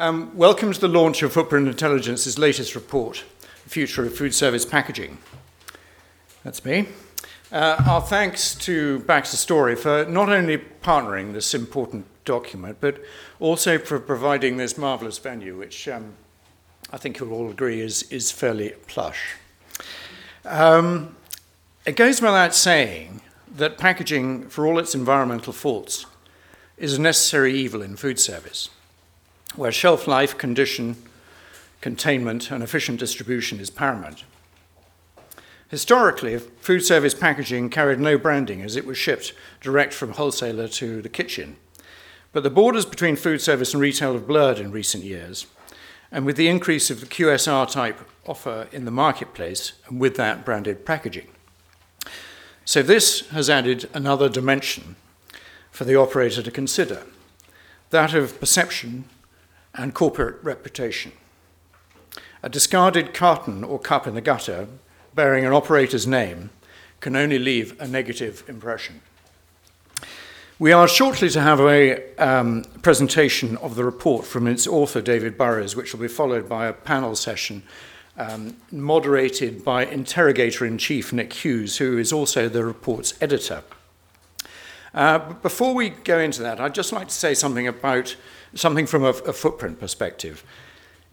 Um, welcome to the launch of Footprint Intelligence's latest report, The Future of Food Service Packaging. That's me. Uh, our thanks to BaxterStorey for not only partnering this important document, but also for providing this marvellous venue, which um, I think you'll all agree is, is fairly plush. Um, it goes without saying that packaging, for all its environmental faults, is a necessary evil in food service, where shelf life, condition, containment, and efficient distribution is paramount. Historically, food service packaging carried no branding as it was shipped direct from wholesaler to the kitchen. But the borders between food service and retail have blurred in recent years, and with the increase of the QSR type offer in the marketplace, and with that branded packaging. So, this has added another dimension for the operator to consider that of perception and corporate reputation. A discarded carton or cup in the gutter bearing an operator's name can only leave a negative impression. We are shortly to have a um, presentation of the report from its author, David Burrows, which will be followed by a panel session um, moderated by Interrogator in Chief Nick Hughes, who is also the report's editor. Uh, before we go into that, I'd just like to say something about something from a, a footprint perspective.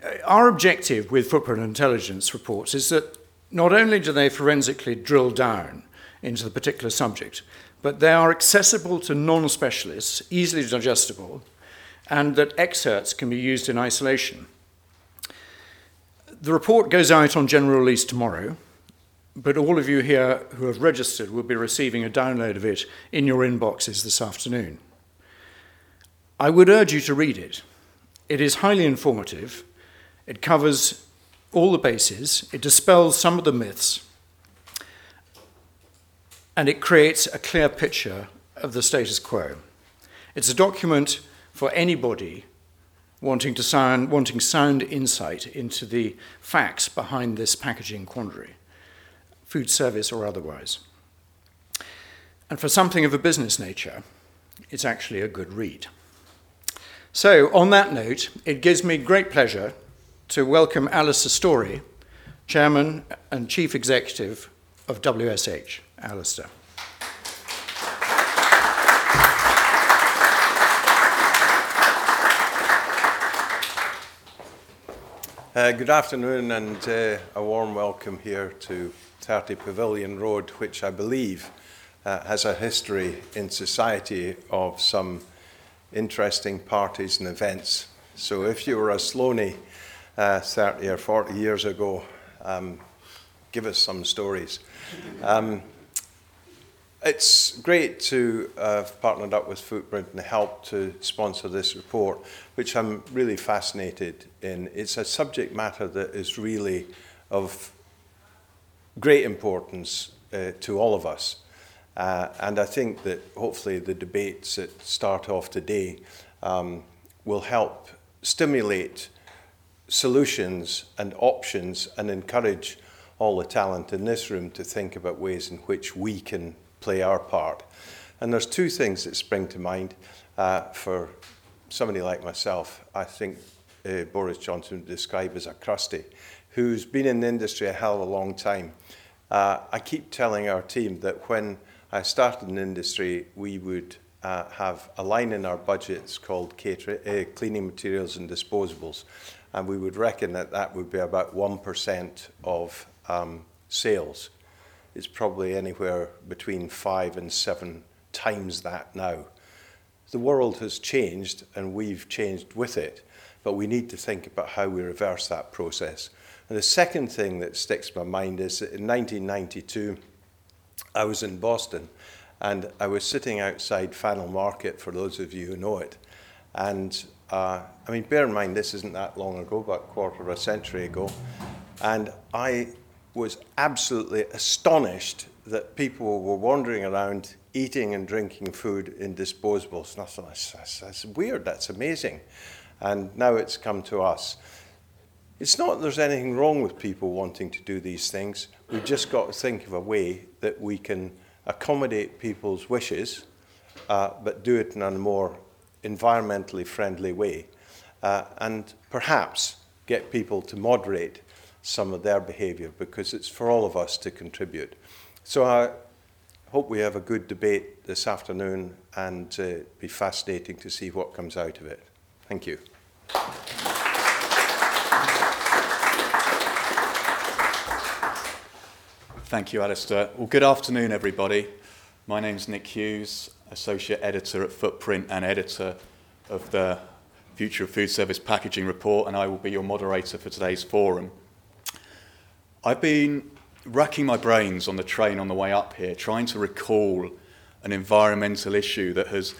Uh, our objective with footprint intelligence reports is that not only do they forensically drill down into the particular subject, but they are accessible to non specialists, easily digestible, and that excerpts can be used in isolation. The report goes out on general release tomorrow, but all of you here who have registered will be receiving a download of it in your inboxes this afternoon. I would urge you to read it. It is highly informative. It covers all the bases, it dispels some of the myths, and it creates a clear picture of the status quo. It's a document for anybody wanting to sound, wanting sound insight into the facts behind this packaging quandary, food service or otherwise. And for something of a business nature, it's actually a good read. So, on that note, it gives me great pleasure to welcome Alistair Storey, Chairman and Chief Executive of WSH. Alistair. Uh, good afternoon and uh, a warm welcome here to 30 Pavilion Road, which I believe uh, has a history in society of some interesting parties and events. So if you were a Sloaney uh, 30 or 40 years ago. Um, give us some stories. Um, it's great to have partnered up with Footprint and helped to sponsor this report, which I'm really fascinated in. It's a subject matter that is really of great importance uh, to all of us. Uh, and I think that hopefully the debates that start off today um, will help stimulate solutions and options and encourage all the talent in this room to think about ways in which we can play our part. And there's two things that spring to mind uh, for somebody like myself. I think uh, Boris Johnson would describe as a crusty, who's been in the industry a hell of a long time. Uh, I keep telling our team that when I started in industry, we would uh, have a line in our budgets called uh, cleaning materials and disposables and we would reckon that that would be about 1% of um, sales. It's probably anywhere between five and seven times that now. The world has changed and we've changed with it, but we need to think about how we reverse that process. And the second thing that sticks in my mind is that in 1992, I was in Boston and I was sitting outside Faneuil Market, for those of you who know it, and uh, I mean, bear in mind, this isn't that long ago, about a quarter of a century ago. And I was absolutely astonished that people were wandering around eating and drinking food in disposables. And I thought, that's, that's, that's weird, that's amazing. And now it's come to us. It's not that there's anything wrong with people wanting to do these things. We've just got to think of a way that we can accommodate people's wishes, uh, but do it in a more environmentally friendly way. uh, and perhaps get people to moderate some of their behaviour because it's for all of us to contribute. So I hope we have a good debate this afternoon and uh, be fascinating to see what comes out of it. Thank you. Thank you, Alistair. Well, good afternoon, everybody. My name's Nick Hughes, Associate Editor at Footprint and Editor of the Future of Food Service Packaging Report, and I will be your moderator for today's forum. I've been racking my brains on the train on the way up here, trying to recall an environmental issue that has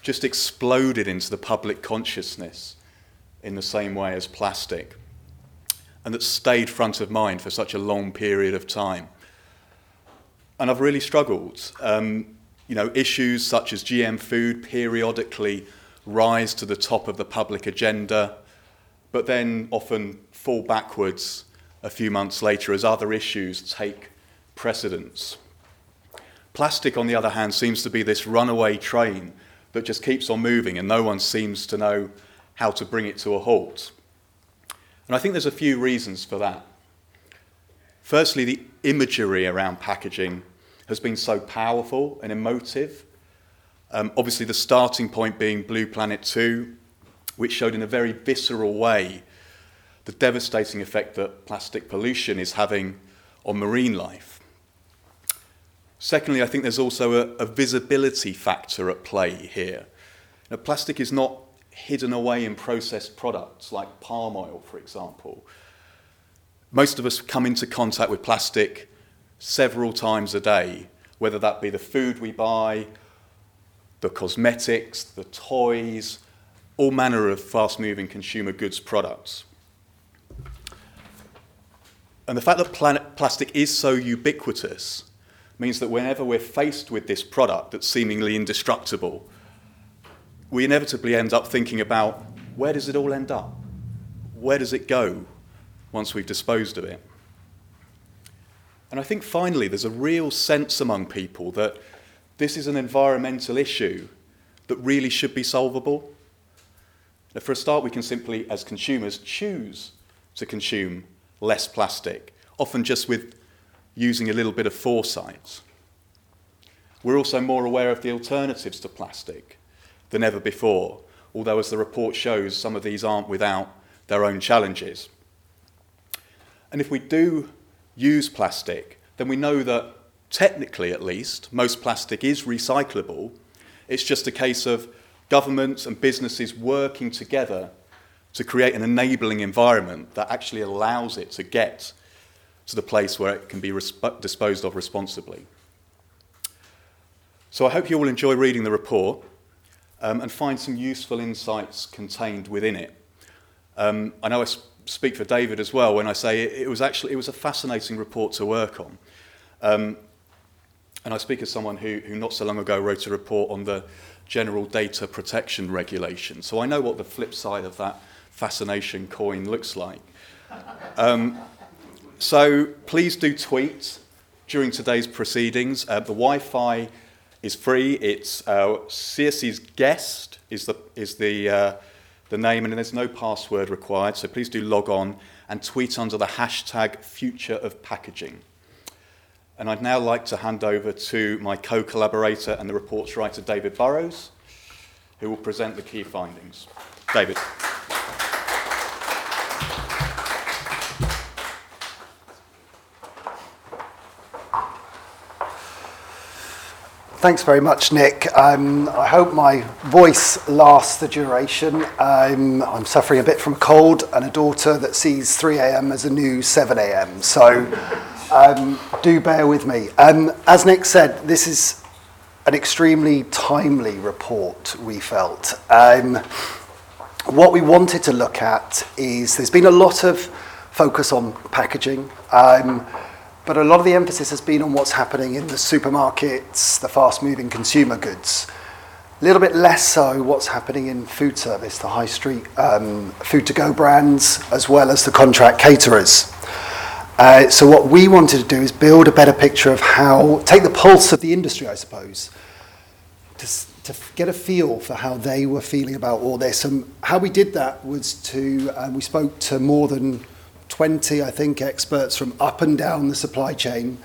just exploded into the public consciousness in the same way as plastic, and that stayed front of mind for such a long period of time and I've really struggled. Um, you know, issues such as GM food periodically rise to the top of the public agenda, but then often fall backwards a few months later as other issues take precedence. Plastic, on the other hand, seems to be this runaway train that just keeps on moving and no one seems to know how to bring it to a halt. And I think there's a few reasons for that. Firstly, the imagery around packaging has been so powerful and emotive. Um, obviously, the starting point being Blue Planet 2, which showed in a very visceral way the devastating effect that plastic pollution is having on marine life. Secondly, I think there's also a, a visibility factor at play here. Now, plastic is not hidden away in processed products like palm oil, for example. Most of us come into contact with plastic several times a day, whether that be the food we buy, the cosmetics, the toys, all manner of fast moving consumer goods products. And the fact that planet, plastic is so ubiquitous means that whenever we're faced with this product that's seemingly indestructible, we inevitably end up thinking about where does it all end up? Where does it go once we've disposed of it? And I think finally, there's a real sense among people that this is an environmental issue that really should be solvable. Now, for a start, we can simply, as consumers, choose to consume less plastic, often just with using a little bit of foresight. We're also more aware of the alternatives to plastic than ever before, although, as the report shows, some of these aren't without their own challenges. And if we do use plastic, then we know that technically at least, most plastic is recyclable. It's just a case of governments and businesses working together to create an enabling environment that actually allows it to get to the place where it can be resp- disposed of responsibly. So I hope you all enjoy reading the report um, and find some useful insights contained within it. Um, I know I speak for David as well when I say it, it was actually it was a fascinating report to work on. Um, and I speak as someone who, who not so long ago wrote a report on the General Data Protection Regulation. So I know what the flip side of that fascination coin looks like. Um, so please do tweet during today's proceedings. Uh, the Wi-Fi is free. It's uh, CSC's guest is the is the uh, the name, and there's no password required, so please do log on and tweet under the hashtag future of packaging. And I'd now like to hand over to my co collaborator and the reports writer, David Burrows, who will present the key findings. David. Thanks very much, Nick. Um, I hope my voice lasts the duration. Um, I'm suffering a bit from a cold and a daughter that sees 3 a.m. as a new 7 a.m. So um, do bear with me. Um, as Nick said, this is an extremely timely report, we felt. Um, what we wanted to look at is there's been a lot of focus on packaging. But a lot of the emphasis has been on what's happening in the supermarkets, the fast moving consumer goods. A little bit less so what's happening in food service, the high street um, food to go brands, as well as the contract caterers. Uh, so, what we wanted to do is build a better picture of how, take the pulse of the industry, I suppose, to, to get a feel for how they were feeling about all this. And how we did that was to, um, we spoke to more than 20, I think, experts from up and down the supply chain,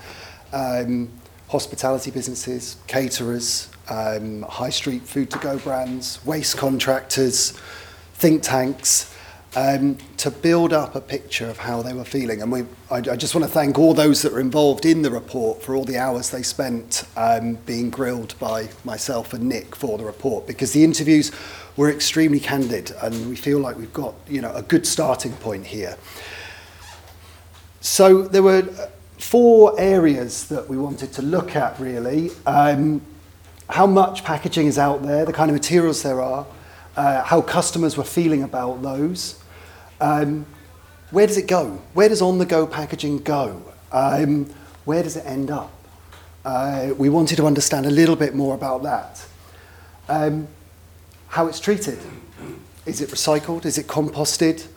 um, hospitality businesses, caterers, um, high street food to go brands, waste contractors, think tanks, um, to build up a picture of how they were feeling. And we, I, I just want to thank all those that were involved in the report for all the hours they spent um, being grilled by myself and Nick for the report, because the interviews were extremely candid, and we feel like we've got you know a good starting point here. So there were four areas that we wanted to look at really. Um, how much packaging is out there, the kind of materials there are, uh, how customers were feeling about those. Um, where does it go? Where does on the go packaging go? Um, where does it end up? Uh, we wanted to understand a little bit more about that. Um, how it's treated. Is it recycled? Is it composted?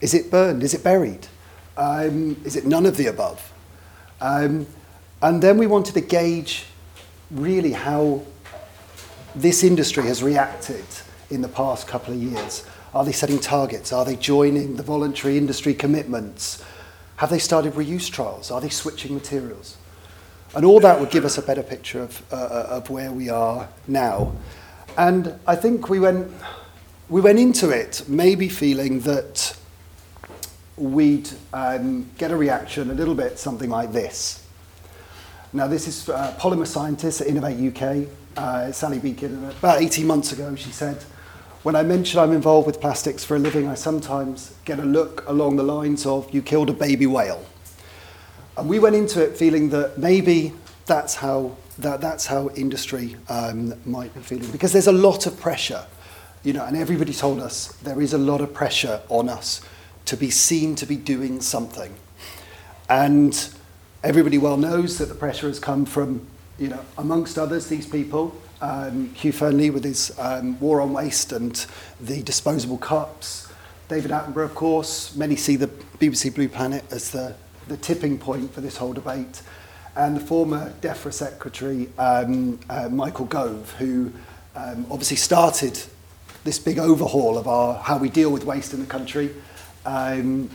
Is it burned? Is it buried? Um, is it none of the above? Um, and then we wanted to gauge really how this industry has reacted in the past couple of years. Are they setting targets? Are they joining the voluntary industry commitments? Have they started reuse trials? Are they switching materials? And all that would give us a better picture of, uh, uh of where we are now. And I think we went, we went into it maybe feeling that we'd um, get a reaction a little bit something like this. Now, this is uh, polymer scientist at Innovate UK, uh, Sally Beken. About 18 months ago, she said, when I mention I'm involved with plastics for a living, I sometimes get a look along the lines of, you killed a baby whale. And we went into it feeling that maybe that's how, that, that's how industry um, might be feeling. Because there's a lot of pressure, you know, and everybody told us there is a lot of pressure on us to be seen to be doing something. And everybody well knows that the pressure has come from, you know, amongst others, these people, um, Hugh Fearnley with his um, War on Waste and the disposable cups. David Attenborough, of course. Many see the BBC Blue Planet as the, the tipping point for this whole debate. And the former DEFRA secretary, um, uh, Michael Gove, who um, obviously started this big overhaul of our, how we deal with waste in the country. Um,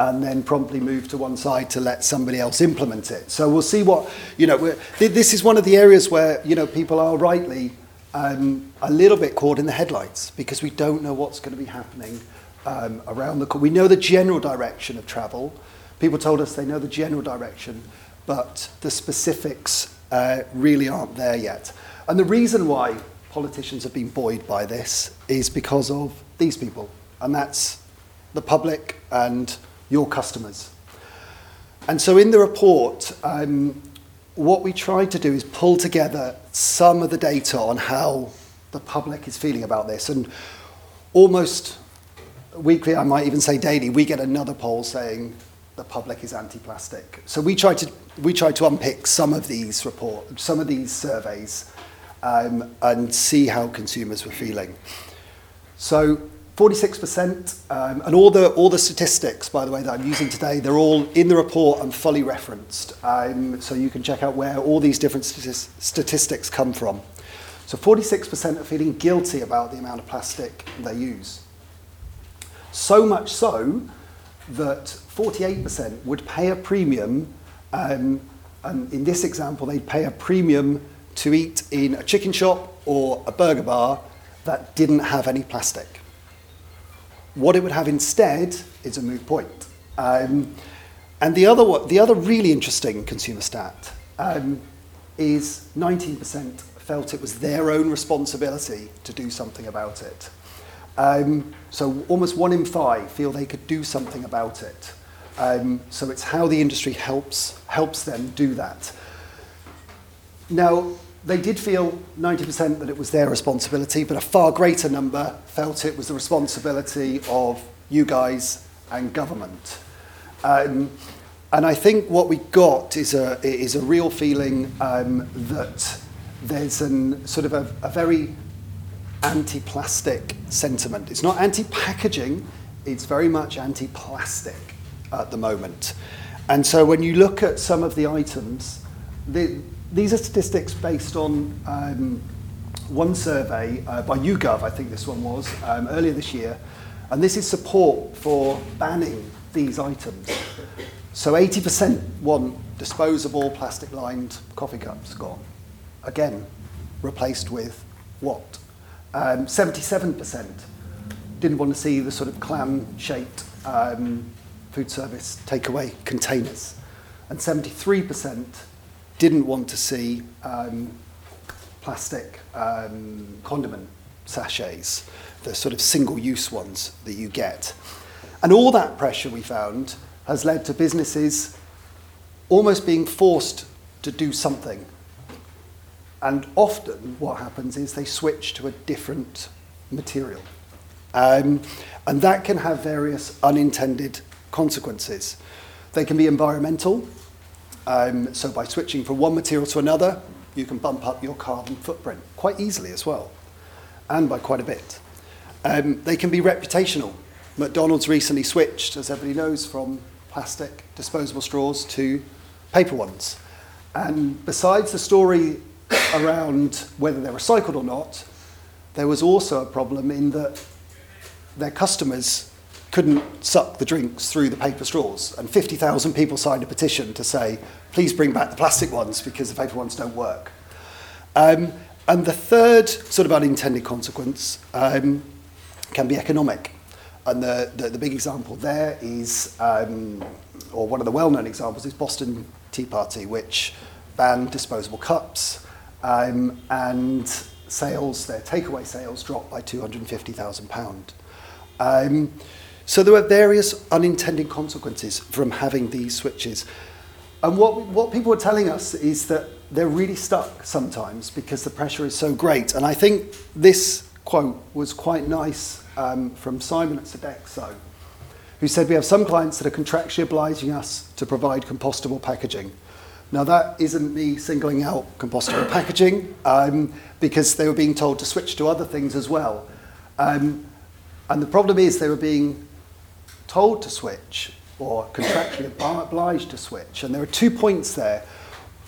and then promptly move to one side to let somebody else implement it. So we'll see what, you know, this is one of the areas where, you know, people are rightly um, a little bit caught in the headlights because we don't know what's going to be happening um, around the, we know the general direction of travel. People told us they know the general direction, but the specifics uh, really aren't there yet. And the reason why politicians have been buoyed by this is because of these people, and that's the public and your customers. And so in the report, um, what we tried to do is pull together some of the data on how the public is feeling about this. And almost weekly, I might even say daily, we get another poll saying the public is anti-plastic. So we tried to, we tried to unpick some of these reports, some of these surveys, um, and see how consumers were feeling. So 46%, um, and all the, all the statistics, by the way, that I'm using today, they're all in the report and fully referenced. Um, so you can check out where all these different statistics come from. So 46% are feeling guilty about the amount of plastic they use. So much so that 48% would pay a premium, um, and in this example, they'd pay a premium to eat in a chicken shop or a burger bar that didn't have any plastic. What it would have instead is a moot point. Um, and the other, the other really interesting consumer stat um, is 19% felt it was their own responsibility to do something about it. Um, so almost one in five feel they could do something about it. Um, so it's how the industry helps, helps them do that. Now, they did feel 90% that it was their responsibility, but a far greater number felt it was the responsibility of you guys and government. Um, and I think what we got is a, is a real feeling um, that there's an, sort of a, a very anti-plastic sentiment. It's not anti-packaging, it's very much anti-plastic at the moment. And so when you look at some of the items, the, these are statistics based on um, one survey uh, by YouGov, I think this one was, um, earlier this year, and this is support for banning these items. So 80% want disposable plastic lined coffee cups gone. Again, replaced with what? Um, 77% didn't want to see the sort of clam shaped um, food service takeaway containers. And 73% didn't want to see um, plastic um, condiment sachets, the sort of single use ones that you get. And all that pressure we found has led to businesses almost being forced to do something. And often what happens is they switch to a different material. Um, and that can have various unintended consequences. They can be environmental. Um, so by switching from one material to another, you can bump up your carbon footprint quite easily as well, and by quite a bit. Um, they can be reputational. McDonald's recently switched, as everybody knows, from plastic disposable straws to paper ones. And besides the story around whether they're recycled or not, there was also a problem in that their customers couldn't suck the drinks through the paper straws. And 50,000 people signed a petition to say, please bring back the plastic ones because the paper ones don't work. Um, and the third sort of unintended consequence um, can be economic. And the, the, the big example there is, um, or one of the well known examples, is Boston Tea Party, which banned disposable cups um, and sales, their takeaway sales dropped by £250,000. So there were various unintended consequences from having these switches. And what, what people were telling us is that they're really stuck sometimes because the pressure is so great. And I think this quote was quite nice um, from Simon at Sodexo, who said, We have some clients that are contractually obliging us to provide compostable packaging. Now, that isn't me singling out compostable packaging um, because they were being told to switch to other things as well. Um, and the problem is they were being told to switch or contractually obliged to switch. And there are two points there.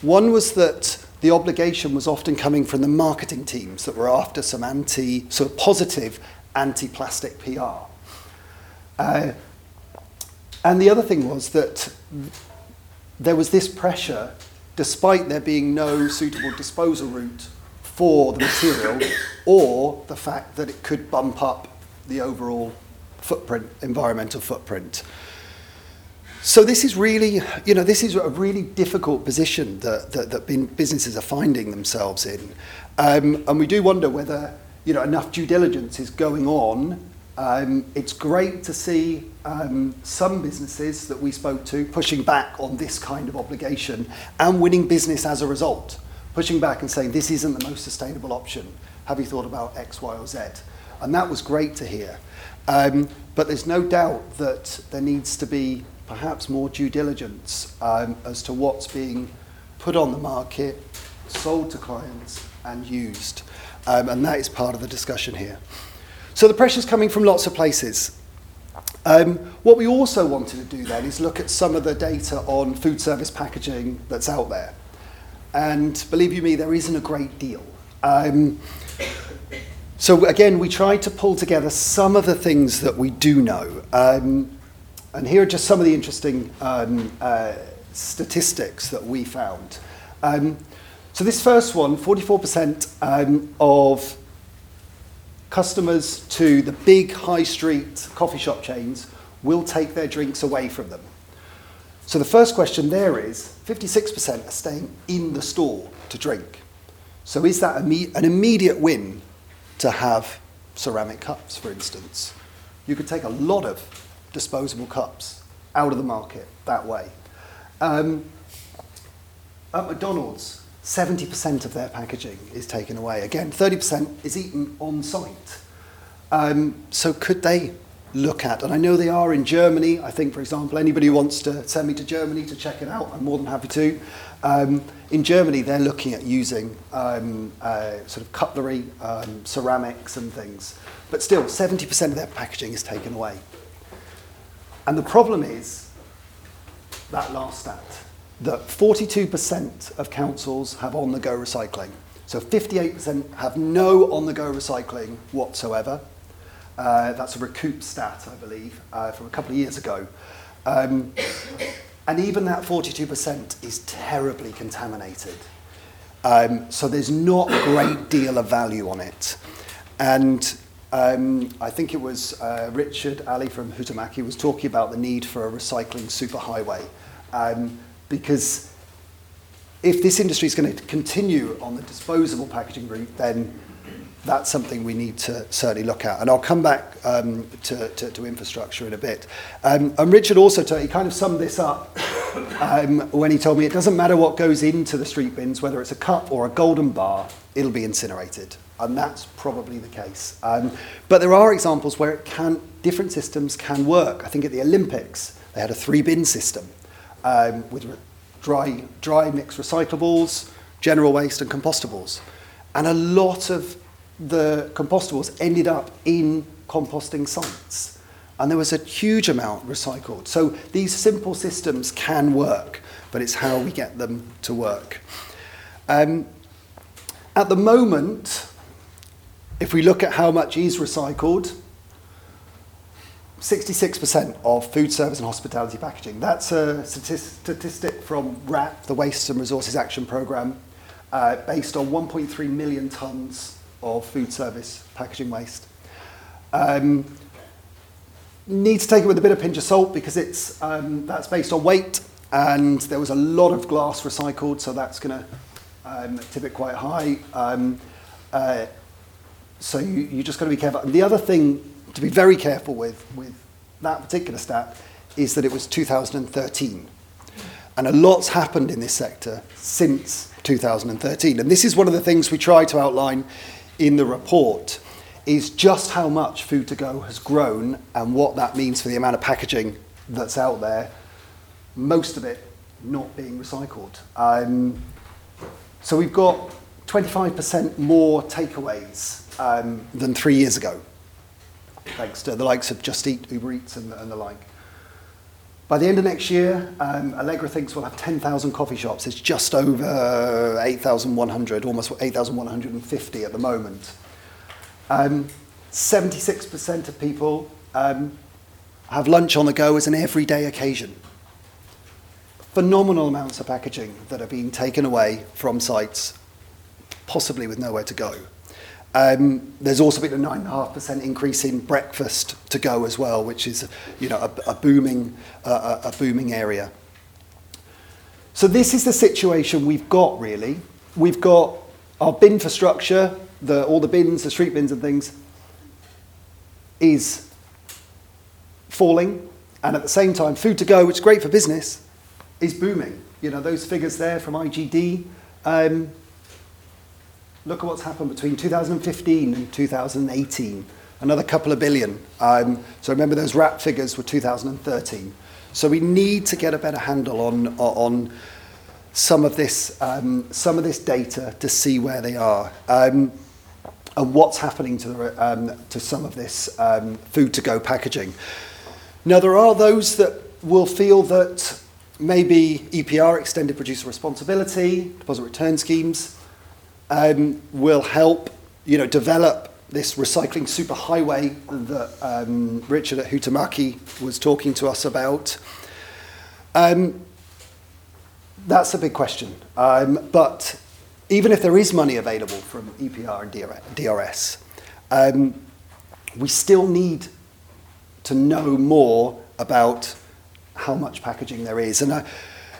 One was that the obligation was often coming from the marketing teams that were after some anti, sort of positive anti plastic PR. Uh, and the other thing was that there was this pressure, despite there being no suitable disposal route for the material, or the fact that it could bump up the overall footprint, environmental footprint. So this is really, you know, this is a really difficult position that, that, that businesses are finding themselves in. Um, and we do wonder whether, you know, enough due diligence is going on. Um, it's great to see um, some businesses that we spoke to pushing back on this kind of obligation and winning business as a result. Pushing back and saying, this isn't the most sustainable option. Have you thought about X, Y, or Z? And that was great to hear. Um, but there's no doubt that there needs to be perhaps more due diligence um, as to what's being put on the market, sold to clients, and used. Um, and that is part of the discussion here. So the pressure's coming from lots of places. Um, what we also wanted to do then is look at some of the data on food service packaging that's out there. And believe you me, there isn't a great deal. Um, so again, we tried to pull together some of the things that we do know. Um, and here are just some of the interesting um, uh, statistics that we found. Um, so this first one, 44% um, of customers to the big high street coffee shop chains will take their drinks away from them. So the first question there is 56% are staying in the store to drink. So is that an immediate win to have ceramic cups, for instance. You could take a lot of disposable cups out of the market that way. Um, at McDonald's, 70% of their packaging is taken away. Again, 30% is eaten on site. Um, so could they look at, and I know they are in Germany. I think, for example, anybody who wants to send me to Germany to check it out, I'm more than happy to. Um, in Germany, they're looking at using um, uh, sort of cutlery, um, ceramics, and things. But still, 70% of their packaging is taken away. And the problem is that last stat that 42% of councils have on the go recycling. So 58% have no on-the-go recycling whatsoever. Uh, that's a recoup stat, I believe, uh, from a couple of years ago. Um, and even that 42% is terribly contaminated. Um, so there's not a great deal of value on it. And um, I think it was uh, Richard Ali from Huhtamaki was talking about the need for a recycling superhighway. Um, because if this industry is going to continue on the disposable packaging route, then that's something we need to certainly look at. And I'll come back um, to, to, to infrastructure in a bit. Um, and Richard also, told, he kind of summed this up um, when he told me it doesn't matter what goes into the street bins, whether it's a cup or a golden bar, it'll be incinerated. And that's probably the case. Um, but there are examples where it can, different systems can work. I think at the Olympics, they had a three bin system um, with dry, dry mixed recyclables, general waste, and compostables. And a lot of the compostables ended up in composting sites. And there was a huge amount recycled. So these simple systems can work, but it's how we get them to work. Um, at the moment, if we look at how much is recycled, 66% of food service and hospitality packaging. That's a statistic from WRAP, the Waste and Resources Action Programme, uh, based on 1.3 million tonnes of food service packaging waste. Um, need to take it with a bit of pinch of salt because it's um, that's based on weight and there was a lot of glass recycled so that's going to um, tip it quite high. Um, uh, so you, you just got to be careful. And the other thing to be very careful with with that particular stat is that it was 2013 and a lot's happened in this sector since 2013 and this is one of the things we try to outline in the report is just how much food to go has grown and what that means for the amount of packaging that's out there, most of it not being recycled. Um, so we've got 25% more takeaways um, than three years ago, thanks to the likes of Just Eat, Uber Eats, and, and the like. By the end of next year, um, Allegra thinks we'll have 10,000 coffee shops. It's just over 8,100, almost 8,150 at the moment. Um, 76% of people um, have lunch on the go as an everyday occasion. Phenomenal amounts of packaging that are being taken away from sites, possibly with nowhere to go. Um, there's also been a 9.5% increase in breakfast to go as well, which is you know, a, a, booming, uh, a booming area. So this is the situation we've got really. We've got our bin infrastructure, the, all the bins, the street bins and things, is falling. And at the same time, food to go, which is great for business, is booming. You know, those figures there from IGD, um, look at what's happened between 2015 and 2018. Another couple of billion. Um, so remember those WRAP figures were 2013. So we need to get a better handle on, on some of this, um, some of this data to see where they are. Um, and what's happening to, the, um, to some of this um, food to go packaging. Now, there are those that will feel that maybe EPR, extended producer responsibility, deposit return schemes, um, will help you know, develop this recycling superhighway that um, Richard at Huhtamaki was talking to us about. Um, that's a big question. Um, but even if there is money available from EPR and DRS, um, we still need to know more about how much packaging there is. And uh,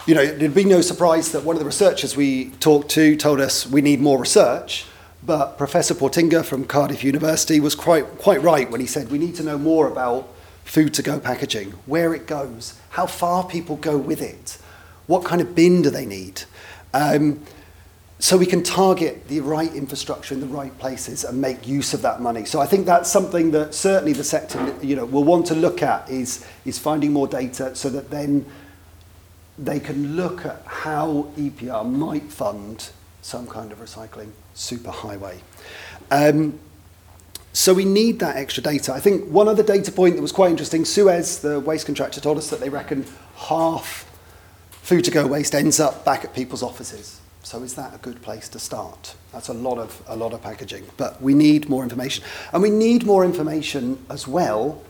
you know, it'd be no surprise that one of the researchers we talked to told us we need more research. But Professor Poortinga from Cardiff University was quite, quite right when he said we need to know more about food to go packaging, where it goes, how far people go with it, what kind of bin do they need. Um, so we can target the right infrastructure in the right places and make use of that money. So I think that's something that certainly the sector you know, will want to look at is, is finding more data so that then they can look at how EPR might fund some kind of recycling superhighway. Um, so we need that extra data. I think one other data point that was quite interesting, Suez, the waste contractor, told us that they reckon half food to go waste ends up back at people's offices. So is that a good place to start? That's a lot of a lot of packaging, but we need more information, and we need more information as well.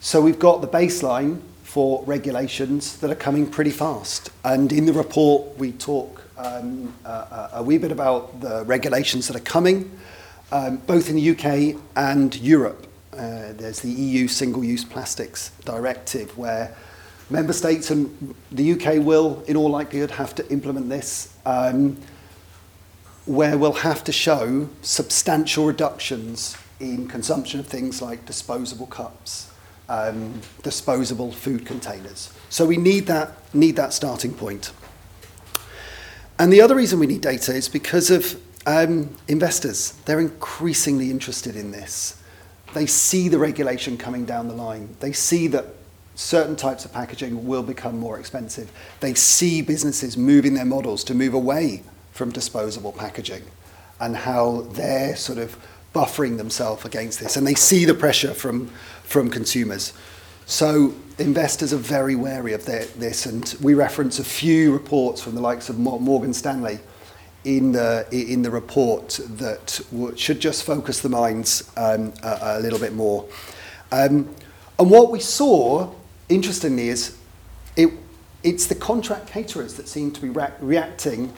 So we've got the baseline for regulations that are coming pretty fast, and in the report we talk um, uh, a wee bit about the regulations that are coming, um, both in the UK and Europe. Uh, there's the EU Single-Use Plastics Directive, where member states and the UK will, in all likelihood, have to implement this, um, where we'll have to show substantial reductions in consumption of things like disposable cups, um, disposable food containers. So we need that, need that starting point. And the other reason we need data is because of um, investors. They're increasingly interested in this. They see the regulation coming down the line. They see that certain types of packaging will become more expensive. They see businesses moving their models to move away from disposable packaging and how they're sort of buffering themselves against this. And they see the pressure from, from consumers. So investors are very wary of this. And we reference a few reports from the likes of Morgan Stanley in the, in the report that should just focus the minds um, a, a little bit more. Um, and what we saw interestingly, is it, it's the contract caterers that seem to be re- reacting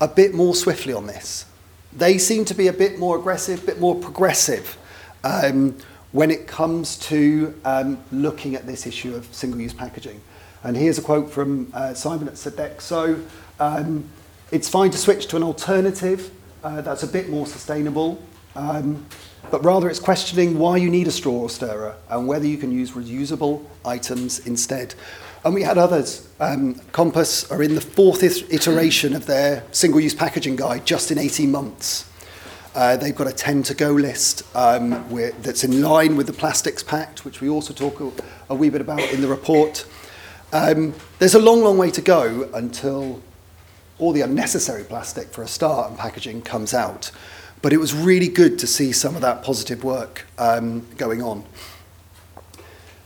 a bit more swiftly on this. They seem to be a bit more aggressive, a bit more progressive um, when it comes to um, looking at this issue of single-use packaging. And here's a quote from uh, Simon at Sodexo. Um, it's fine to switch to an alternative uh, that's a bit more sustainable. Um, but rather it's questioning why you need a straw or stirrer and whether you can use reusable items instead. And we had others. Um, Compass are in the fourth iteration of their single use packaging guide just in 18 months. Uh, they've got a 10 to go list um, that's in line with the Plastics Pact, which we also talk a, wee bit about in the report. Um, there's a long, long way to go until all the unnecessary plastic for a start and packaging comes out. But it was really good to see some of that positive work um, going on.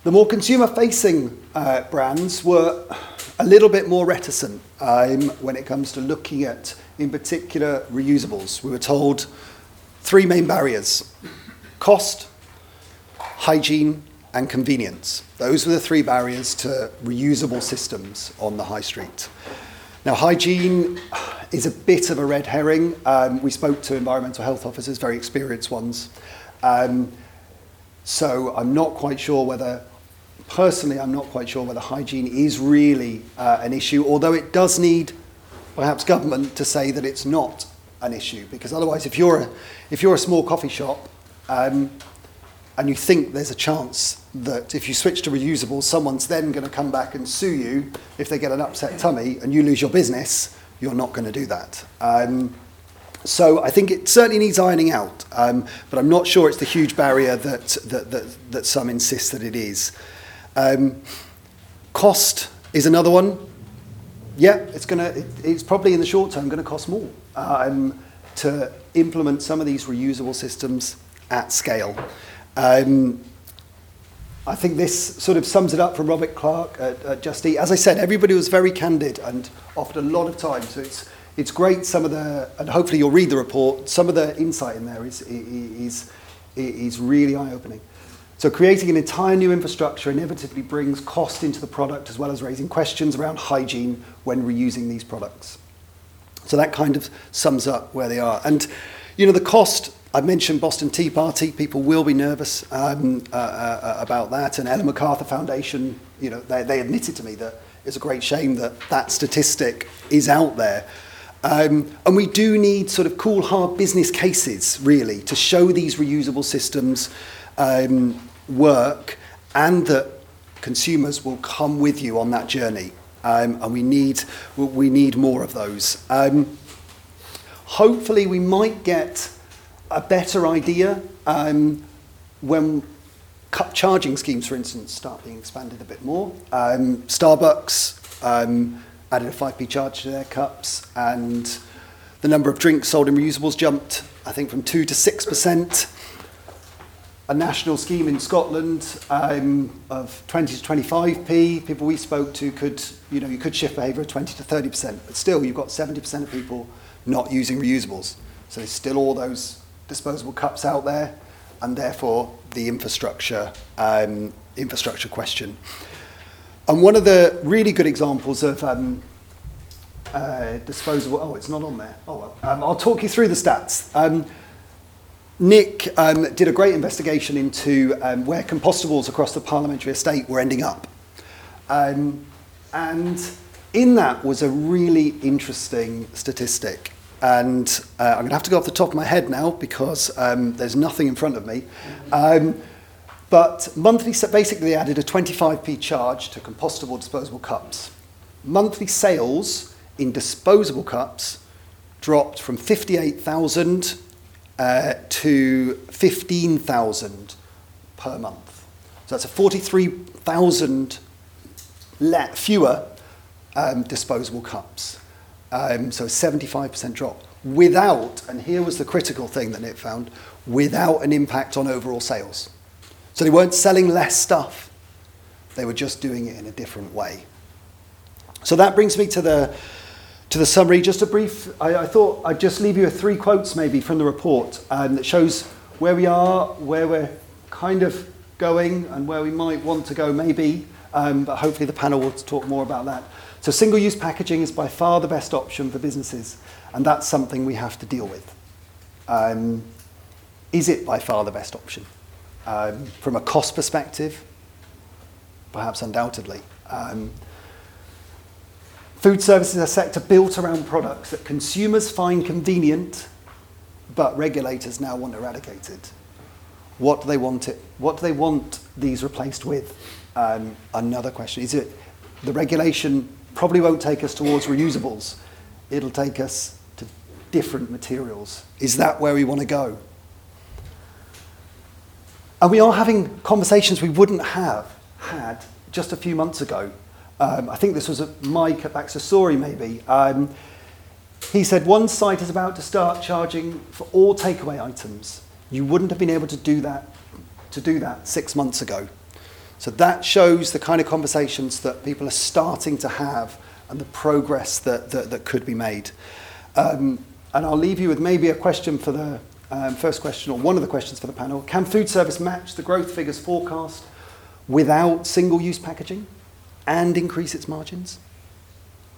The more consumer facing uh, brands were a little bit more reticent um, when it comes to looking at, in particular, reusables. We were told three main barriers cost, hygiene, and convenience. Those were the three barriers to reusable systems on the high street. Now, hygiene is a bit of a red herring. Um, we spoke to environmental health officers, very experienced ones. Um, so I'm not quite sure whether, personally, I'm not quite sure whether hygiene is really uh, an issue, although it does need perhaps government to say that it's not an issue, because otherwise, if you're a, if you're a small coffee shop, um, and you think there's a chance that if you switch to reusable, someone's then going to come back and sue you if they get an upset tummy and you lose your business, you're not going to do that. Um, so I think it certainly needs ironing out, um, but I'm not sure it's the huge barrier that, that, that, that some insist that it is. Um, cost is another one. Yeah, it's, gonna, it, it's probably in the short term going to cost more um, to implement some of these reusable systems at scale. Um, I think this sort of sums it up from Robert Clark at, at Just Eat. As I said, everybody was very candid and offered a lot of time. So it's, it's great, some of the, and hopefully you'll read the report, some of the insight in there is, is, is really eye opening. So creating an entire new infrastructure inevitably brings cost into the product as well as raising questions around hygiene when reusing these products. So that kind of sums up where they are. And, you know, the cost I mentioned Boston Tea Party. People will be nervous um, uh, uh, about that. And Ellen MacArthur Foundation, you know, they, they admitted to me that it's a great shame that that statistic is out there. Um, and we do need sort of cool, hard business cases, really, to show these reusable systems um, work and that consumers will come with you on that journey. Um, and we need, we need more of those. Um, hopefully we might get a better idea um, when cup charging schemes, for instance, start being expanded a bit more. Um, Starbucks um, added a 5p charge to their cups and the number of drinks sold in reusables jumped, I think, from 2 to 6%. A national scheme in Scotland um, of 20 to 25p. People we spoke to could, you know, you could shift behaviour of 20 to 30%, but still you've got 70% of people not using reusables. So there's still all those disposable cups out there, and therefore the infrastructure um, infrastructure question. And one of the really good examples of um, uh, disposable, oh, it's not on there. Oh, well. Um, I'll talk you through the stats. Nick um, did a great investigation into um, where compostables across the parliamentary estate were ending up. Um, and in that was a really interesting statistic. And uh, I'm going to have to go off the top of my head now because um, there's nothing in front of me. Um, but monthly, basically, they added a 25p charge to compostable disposable cups. Monthly sales in disposable cups dropped from 58,000 uh, to 15,000 per month. So that's a 43,000 fewer um, disposable cups. Um, so a 75% drop without, and here was the critical thing that Nick found, without an impact on overall sales. So they weren't selling less stuff, they were just doing it in a different way. So that brings me to the, to the summary. Just a brief, I, I thought I'd just leave you with three quotes maybe from the report um, that shows where we are, where we're kind of going, and where we might want to go maybe. Um, but hopefully the panel will talk more about that. So single-use packaging is by far the best option for businesses, and that's something we have to deal with. Um, is it by far the best option? Um, from a cost perspective, perhaps undoubtedly. Food services is a sector built around products that consumers find convenient, but regulators now want eradicated. What do they want it? What do they want these replaced with? Um, another question is it the regulation probably won't take us towards reusables. It'll take us to different materials. Is that where we want to go? And we are having conversations we wouldn't have had just a few months ago. Um, I think this was a Mike at Accessori, maybe. Um, he said one site is about to start charging for all takeaway items. You wouldn't have been able to do that to do that six months ago. So that shows the kind of conversations that people are starting to have and the progress that, that, that could be made. Um, and I'll leave you with maybe a question for the um, first question, or one of the questions for the panel. Can food service match the growth figures forecast without single use packaging and increase its margins?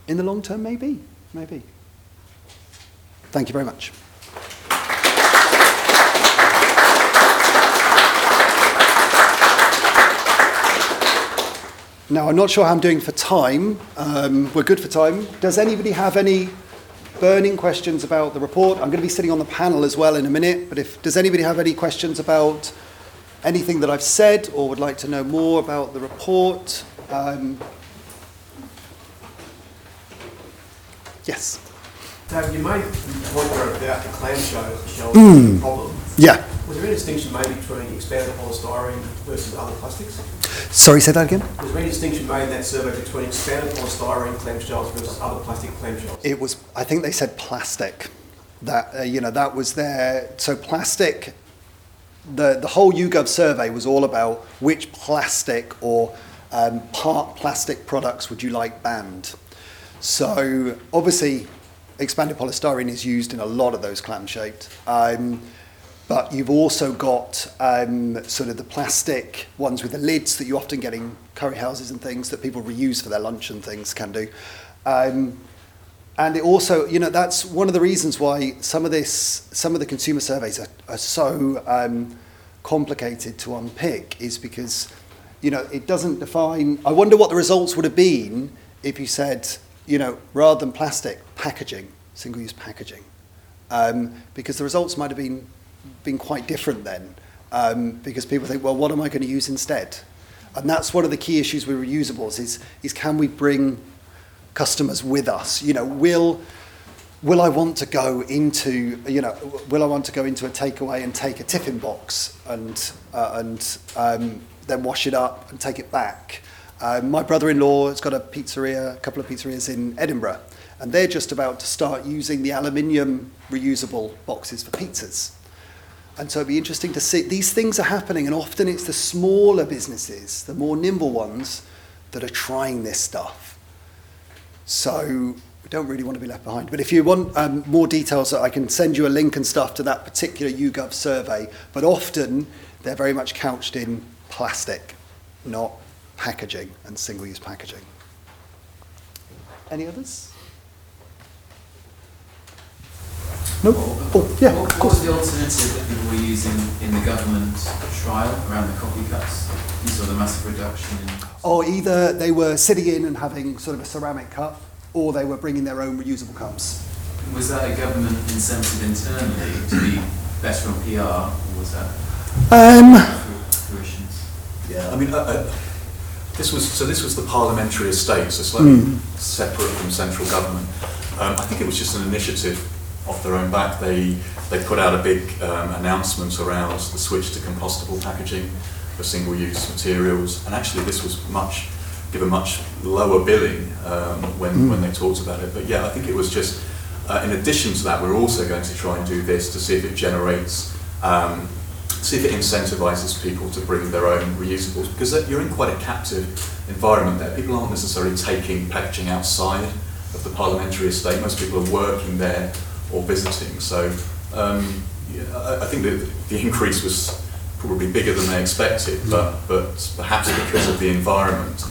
In the long term, maybe. Maybe. Thank you very much. Now, I'm not sure how I'm doing for time. Um, we're good for time. Does anybody have any burning questions about the report? I'm going to be sitting on the panel as well in a minute, but if does anybody have any questions about anything that I've said or would like to know more about the report? Um, yes. David, you made the point there about the clamshell shell mm. problem. Yeah. Was there any distinction made between expanded polystyrene versus other plastics? Sorry, say that again? Was there any distinction made in that survey between expanded polystyrene clamshells versus other plastic clamshells? It was, I think they said plastic. That, uh, you know, that was there. so plastic, the, the whole YouGov survey was all about which plastic or um, part plastic products would you like banned. So obviously, expanded polystyrene is used in a lot of those clam shaped. Um, but you've also got um, sort of the plastic ones with the lids that you often get in curry houses and things that people reuse for their lunch and things can do. Um, and it also, you know, that's one of the reasons why some of this, some of the consumer surveys are, are so um, complicated to unpick is because, you know, it doesn't define. I wonder what the results would have been if you said, you know, rather than plastic, packaging, single-use packaging, um, because the results might have been been quite different then um, because people think, well, what am I going to use instead? And that's one of the key issues with reusables is, is can we bring customers with us? You know, will, will I want to go into, you know, will I want to go into a takeaway and take a tiffin box and, uh, and um, then wash it up and take it back? Um, my brother-in-law has got a pizzeria, a couple of pizzerias in Edinburgh, and they're just about to start using the aluminium reusable boxes for pizzas. And so it'd be interesting to see these things are happening, and often it's the smaller businesses, the more nimble ones, that are trying this stuff. So we don't really want to be left behind. But if you want um, more details, I can send you a link and stuff to that particular YouGov survey. But often they're very much couched in plastic, not packaging and single-use packaging. Any others? No? Oh, yeah, What, of what was course. the alternative that people were using in the government trial around the coffee cups? You saw the massive reduction in. Or either they were sitting in and having sort of a ceramic cup, or they were bringing their own reusable cups. Was that a government incentive internally to be better on PR, or was that Um, through fruitions? Yeah, I mean, uh, uh, this was so. This was the parliamentary estate, so slightly separate from central government. Um, I think it was just an initiative off their own back. They they put out a big um, announcement around the switch to compostable packaging for single-use materials, and actually this was much given much lower billing um, when when they talked about it. But yeah, I think it was just. Uh, in addition to that, we're also going to try and do this to see if it generates um, see if it incentivizes people to bring their own reusables because you're in quite a captive environment there. People aren't necessarily taking packaging outside of the parliamentary estate. Most people are working there or visiting. So um, yeah, I, think that the increase was probably bigger than they expected, but, but perhaps because of the environment,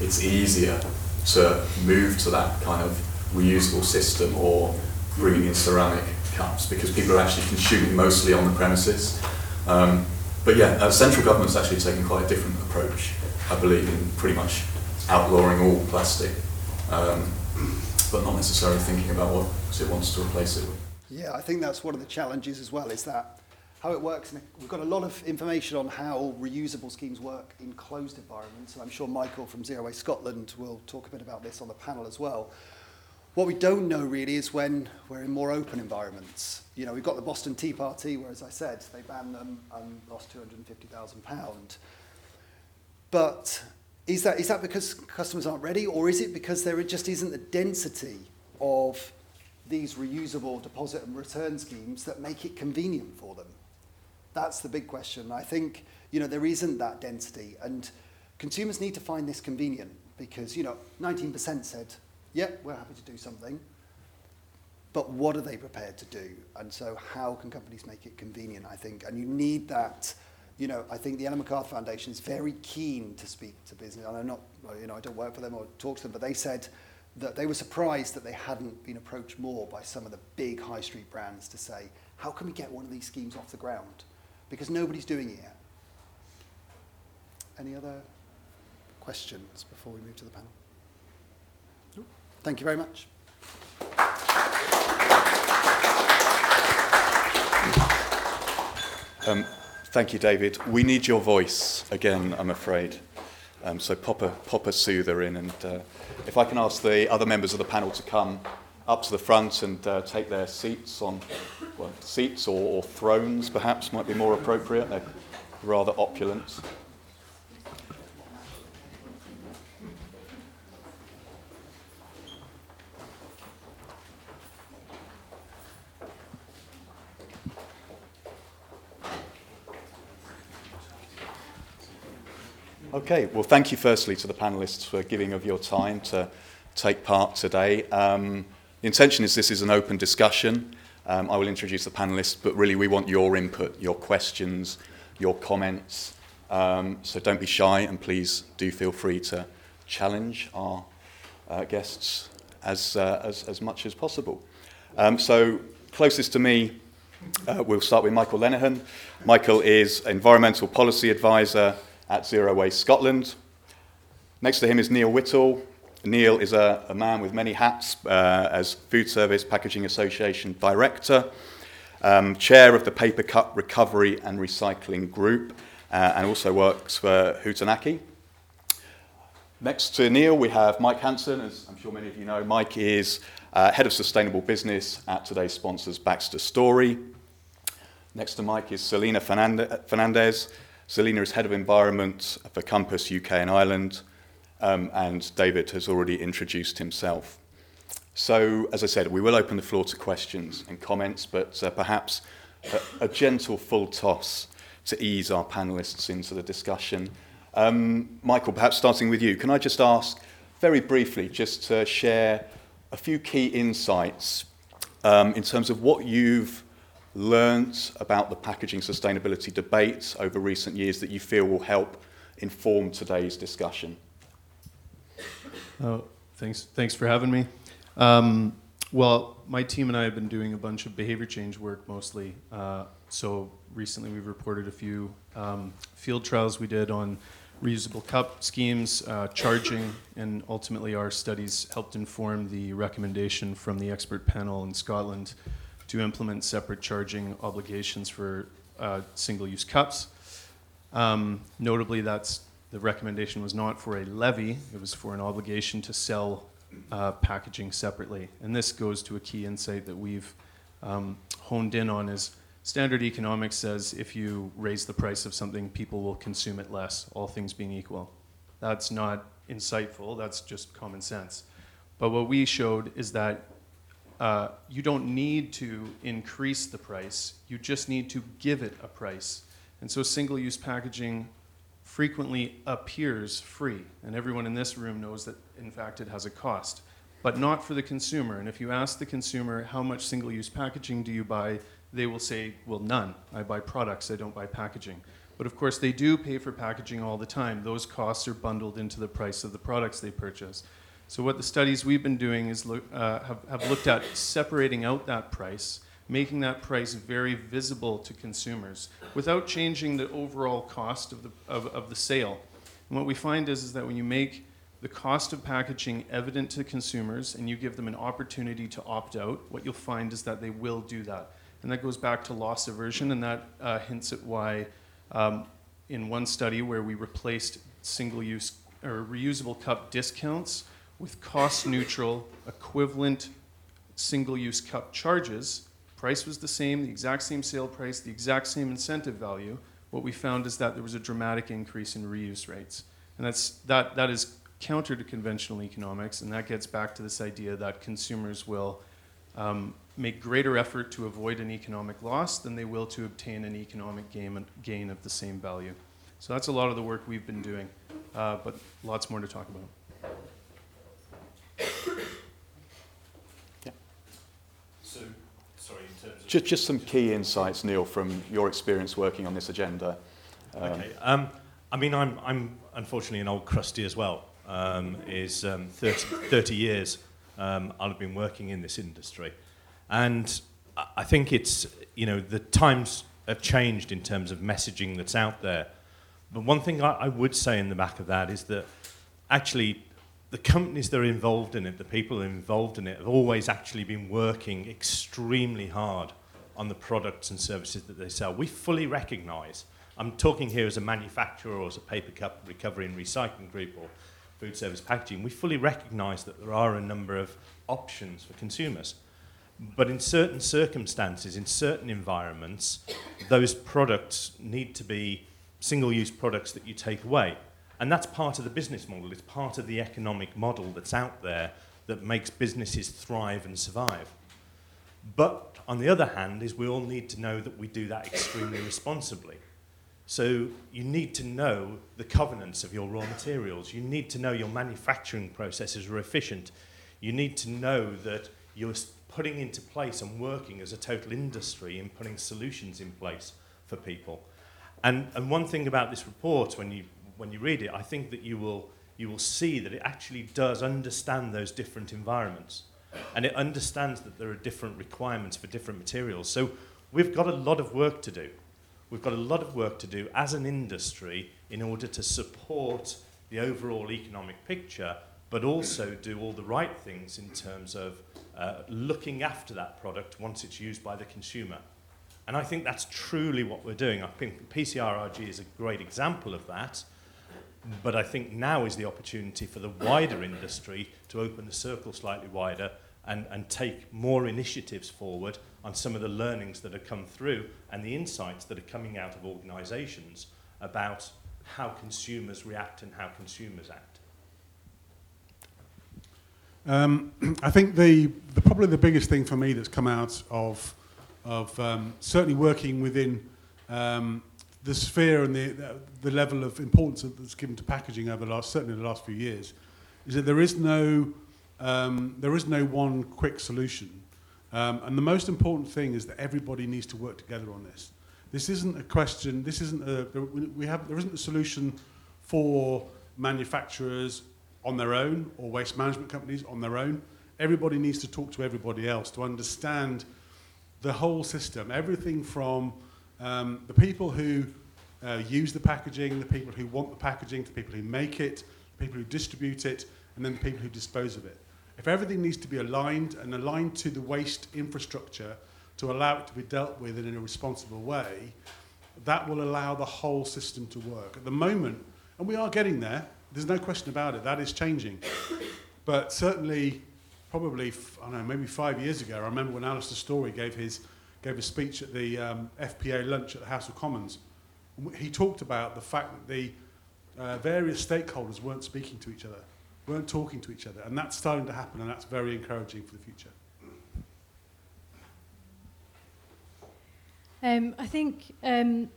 it's easier to move to that kind of reusable system or bringing in ceramic cups because people are actually consuming mostly on the premises. Um, but yeah, uh, central government's actually taken quite a different approach, I believe, in pretty much outlawing all plastic, um, but not necessarily thinking about what it wants to replace it with. Yeah, I think that's one of the challenges as well, is that how it works. We've got a lot of information on how reusable schemes work in closed environments, and I'm sure Michael from Zero Waste Scotland will talk a bit about this on the panel as well. What we don't know really is when we're in more open environments. You know, we've got the Boston Tea Party, where, as I said, they banned them and lost £250,000. But is that, is that because customers aren't ready, or is it because there just isn't the density of these reusable deposit and return schemes that make it convenient for them? That's the big question. I think, you know, there isn't that density, and consumers need to find this convenient because, you know, 19% said, yeah, we're happy to do something, but what are they prepared to do? And so how can companies make it convenient, I think? And you need that, you know, I think the Ellen MacArthur Foundation is very keen to speak to business. And I'm not, you know, I don't work for them or talk to them, but they said that they were surprised that they hadn't been approached more by some of the big high street brands to say, how can we get one of these schemes off the ground? Because nobody's doing it yet. Any other questions before we move to the panel? Thank you very much. Um, thank you, David. We need your voice again, I'm afraid. Um, so pop a, pop a soother in. And uh, if I can ask the other members of the panel to come up to the front and uh, take their seats on, well, seats or, or thrones perhaps might be more appropriate. They're rather opulent. Okay, well, thank you firstly to the panelists for giving of your time to take part today. Um, the intention is this is an open discussion. Um, I will introduce the panelists, but really we want your input, your questions, your comments. Um, so don't be shy and please do feel free to challenge our uh, guests as, uh, as, as much as possible. Um, so closest to me, uh, we'll start with Michael Lenihan. Michael is Environmental Policy Advisor at Zero Waste Scotland. Next to him is Neil Whittle. Neil is a, a man with many hats uh, as Food Service Packaging Association Director, um, Chair of the Paper Cup Recovery and Recycling Group, uh, and also works for Huhtamaki. Next to Neil, we have Mike Hanson. As I'm sure many of you know, Mike is uh, Head of Sustainable Business at today's sponsors, BaxterStorey. Next to Mike is Selena Fernandez. Selena is Head of Environment for Compass UK and Ireland, um, and David has already introduced himself. So, as I said, we will open the floor to questions and comments, but uh, perhaps a, a gentle full toss to ease our panelists into the discussion. Um, Michael, perhaps starting with you, can I just ask very briefly just to share a few key insights um, in terms of what you've learnt about the packaging sustainability debate over recent years that you feel will help inform today's discussion? Oh, thanks, thanks for having me. Um, well, my team and I have been doing a bunch of behavior change work mostly. Uh, so recently we've reported a few um, field trials we did on reusable cup schemes, uh, charging, and ultimately our studies helped inform the recommendation from the expert panel in Scotland to implement separate charging obligations for uh, single-use cups. Um, notably, that's the recommendation was not for a levy; it was for an obligation to sell uh, packaging separately. And this goes to a key insight that we've um, honed in on: is standard economics says if you raise the price of something, people will consume it less, all things being equal. That's not insightful. That's just common sense. But what we showed is that uh, you don't need to increase the price, you just need to give it a price. And so single use packaging frequently appears free, and everyone in this room knows that in fact it has a cost, but not for the consumer. And if you ask the consumer how much single use packaging do you buy, they will say, well, none. I buy products, I don't buy packaging. But of course, they do pay for packaging all the time. Those costs are bundled into the price of the products they purchase. So what the studies we've been doing is look, uh, have, have looked at separating out that price, making that price very visible to consumers without changing the overall cost of the, of, of the sale. And what we find is, is that when you make the cost of packaging evident to consumers and you give them an opportunity to opt out, what you'll find is that they will do that. And that goes back to loss aversion, and that uh, hints at why, um, in one study where we replaced single use or reusable cup discounts with cost neutral, equivalent single use cup charges. Price was the same, the exact same sale price, the exact same incentive value. What we found is that there was a dramatic increase in reuse rates. And that's, that, that is counter to conventional economics, and that gets back to this idea that consumers will um, make greater effort to avoid an economic loss than they will to obtain an economic gain, gain of the same value. So that's a lot of the work we've been doing, uh, but lots more to talk about. So, sorry, in terms of... Just, just some key insights, Neil, from your experience working on this agenda. Um, okay. Um, I mean, I'm, I'm unfortunately an old crusty as well. Um, is um, 30, 30 years um, I've been working in this industry. And I think it's, you know, the times have changed in terms of messaging that's out there. But one thing I, I would say in the back of that is that actually the companies that are involved in it, the people involved in it, have always actually been working extremely hard on the products and services that they sell. We fully recognise, I'm talking here as a manufacturer or as a paper cup recovery and recycling group or food service packaging, we fully recognise that there are a number of options for consumers. But in certain circumstances, in certain environments, those products need to be single use products that you take away. And that's part of the business model. It's part of the economic model that's out there that makes businesses thrive and survive. But on the other hand, is we all need to know that we do that extremely responsibly. So you need to know the covenants of your raw materials. You need to know your manufacturing processes are efficient. You need to know that you're putting into place and working as a total industry in putting solutions in place for people. And, and one thing about this report, when you when you read it, I think that you will, you will see that it actually does understand those different environments. And it understands that there are different requirements for different materials. So we've got a lot of work to do. We've got a lot of work to do as an industry in order to support the overall economic picture, but also do all the right things in terms of uh, looking after that product once it's used by the consumer. And I think that's truly what we're doing. I think PCRRG is a great example of that. But I think now is the opportunity for the wider industry to open the circle slightly wider and, and take more initiatives forward on some of the learnings that have come through and the insights that are coming out of organisations about how consumers react and how consumers act. Um, I think the, the probably the biggest thing for me that's come out of of um, certainly working within um, the sphere and the, the, level of importance that's given to packaging over the last, certainly the last few years, is that there is no, um, there is no one quick solution. Um, and the most important thing is that everybody needs to work together on this. This isn't a question, this isn't a, we have, there isn't a solution for manufacturers on their own or waste management companies on their own. Everybody needs to talk to everybody else to understand the whole system, everything from um, the people who uh, use the packaging, the people who want the packaging, the people who make it, the people who distribute it, and then the people who dispose of it. If everything needs to be aligned and aligned to the waste infrastructure to allow it to be dealt with in a responsible way, that will allow the whole system to work. At the moment, and we are getting there, there's no question about it, that is changing. But certainly, probably, I don't know, maybe five years ago, I remember when Alastair Storey gave his gave a speech at the um, FPA lunch at the House of Commons. He talked about the fact that the uh, various stakeholders weren't speaking to each other weren't talking to each other. And that's starting to happen, and that's very encouraging for the future. Um, I think um,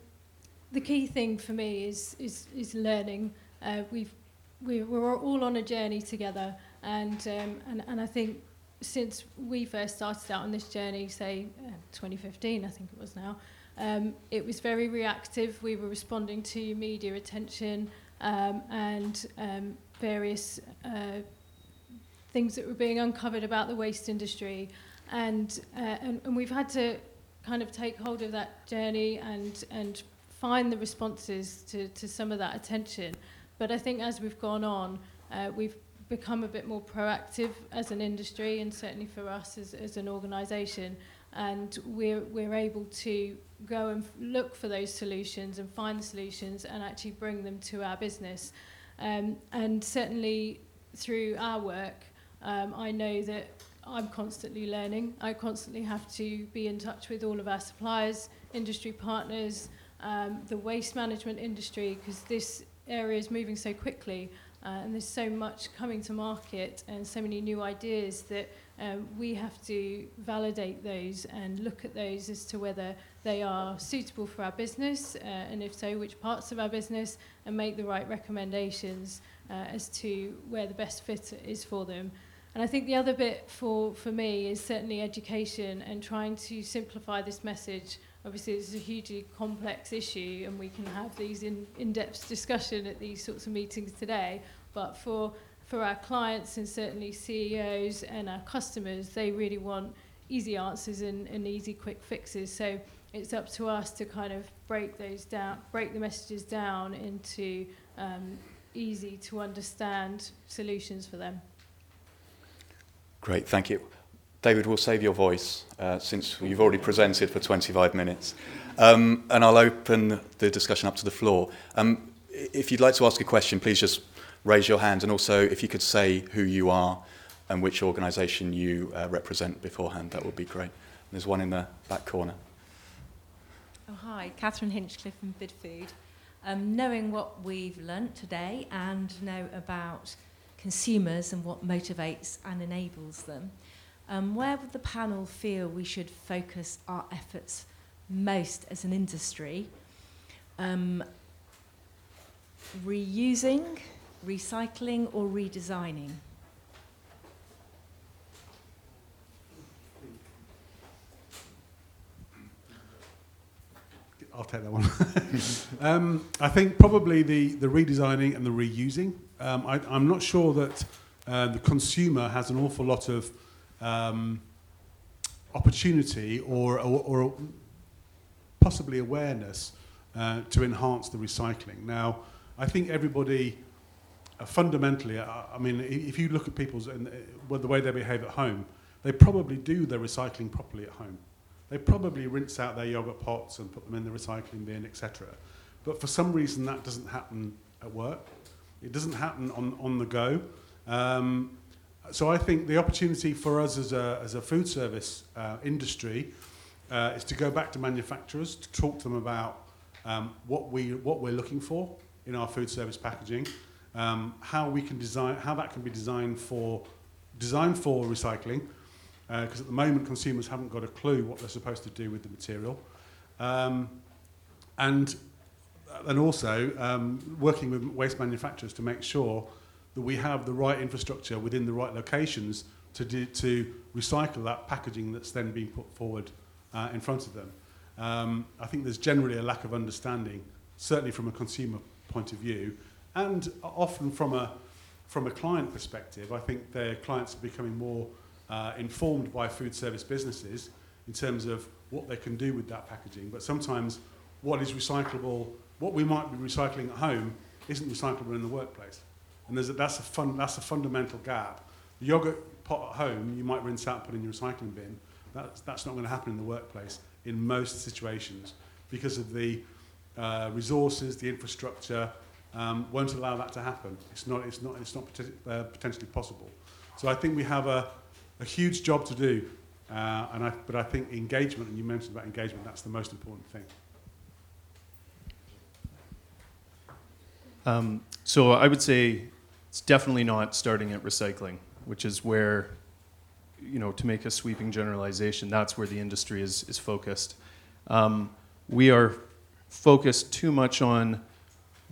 the key thing for me is, is, is learning. Uh, we've, we, we're all on a journey together, and, um, and, and I think since we first started out on this journey, say uh, 2015, I think it was now, um, it was very reactive. We were responding to media attention um, and um, various uh, things that were being uncovered about the waste industry. And, uh, and, and we've had to kind of take hold of that journey and, and find the responses to, to some of that attention. But I think as we've gone on, uh, we've become a bit more proactive as an industry and certainly for us as, as an organisation. And we're, we're able to go and look for those solutions and find the solutions and actually bring them to our business. Um, and certainly through our work, um, I know that I'm constantly learning. I constantly have to be in touch with all of our suppliers, industry partners, um, the waste management industry, because this area is moving so quickly uh, and there's so much coming to market and so many new ideas that um, we have to validate those and look at those as to whether they are suitable for our business, uh, and if so, which parts of our business, and make the right recommendations uh, as to where the best fit is for them. And I think the other bit for, for me is certainly education and trying to simplify this message. Obviously, it's a hugely complex issue, and we can have these in, in-depth discussion at these sorts of meetings today. But for for our clients and certainly CEOs and our customers, they really want easy answers and, and easy quick fixes. So it's up to us to kind of break those down, break the messages down into um, easy to understand solutions for them. Great, thank you. David, we'll save your voice uh, since you've already presented for 25 minutes. Um, and I'll open the discussion up to the floor. Um, if you'd like to ask a question, please just raise your hand and also if you could say who you are and which organisation you uh, represent beforehand, that would be great. There's one in the back corner. Oh, hi, Catherine Hinchcliffe from Bidfood. Um, knowing what we've learnt today and know about consumers and what motivates and enables them, um, where would the panel feel we should focus our efforts most as an industry? Um, reusing, recycling or redesigning? I'll take that one. um, I think probably the, the redesigning and the reusing. Um, I, I'm not sure that uh, the consumer has an awful lot of um, opportunity or, or, or possibly awareness uh, to enhance the recycling. Now, I think everybody uh, fundamentally, I, I mean, if you look at people's and uh, the way they behave at home, they probably do their recycling properly at home. They probably rinse out their yogurt pots and put them in the recycling bin, etc. But for some reason, that doesn't happen at work. It doesn't happen on, on the go. Um, so I think the opportunity for us as a, as a food service uh, industry uh, is to go back to manufacturers to talk to them about um, what, we, what we're looking for in our food service packaging, um, how we can design, how that can be designed for, designed for recycling, because at the moment consumers haven't got a clue what they're supposed to do with the material. Um, and, and also um, working with waste manufacturers to make sure that we have the right infrastructure within the right locations to, do, to recycle that packaging that's then being put forward uh, in front of them. Um, I think there's generally a lack of understanding, certainly from a consumer point of view, and often from a, from a client perspective. I think their clients are becoming more uh, informed by food service businesses in terms of what they can do with that packaging. But sometimes what is recyclable, what we might be recycling at home, isn't recyclable in the workplace. And there's a, that's, a fun, that's a fundamental gap. The yogurt pot at home, you might rinse out and put in your recycling bin. That's, that's not going to happen in the workplace in most situations because of the uh, resources, the infrastructure, um, won't allow that to happen. It's not, it's not, it's not uh, potentially possible. So I think we have a, a huge job to do, uh, and I, but I think engagement, and you mentioned about engagement, that's the most important thing. Um, so I would say it's definitely not starting at recycling, which is where, you know, to make a sweeping generalization, that's where the industry is, is focused. Um, we are focused too much on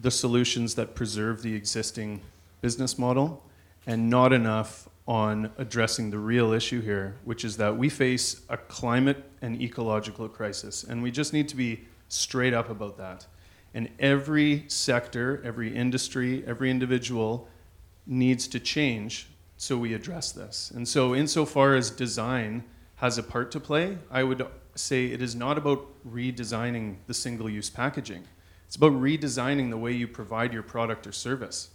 the solutions that preserve the existing business model and not enough on addressing the real issue here, which is that we face a climate and ecological crisis, and we just need to be straight up about that. And every sector, every industry, every individual needs to change so we address this. And so, insofar as design has a part to play, I would say it is not about redesigning the single use packaging. It's about redesigning the way you provide your product or service.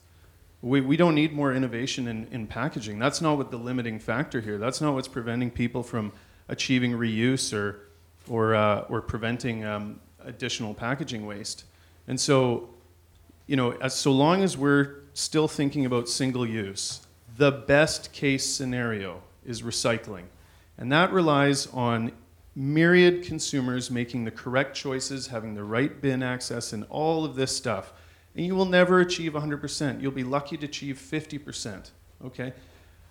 We, we don't need more innovation in, in packaging. That's not what the limiting factor here. That's not what's preventing people from achieving reuse or, or, uh, or preventing um, additional packaging waste. And so, you know, as, so long as we're still thinking about single use, the best case scenario is recycling. And that relies on myriad consumers making the correct choices, having the right bin access, and all of this stuff. And you will never achieve 100%. You'll be lucky to achieve 50%. Okay?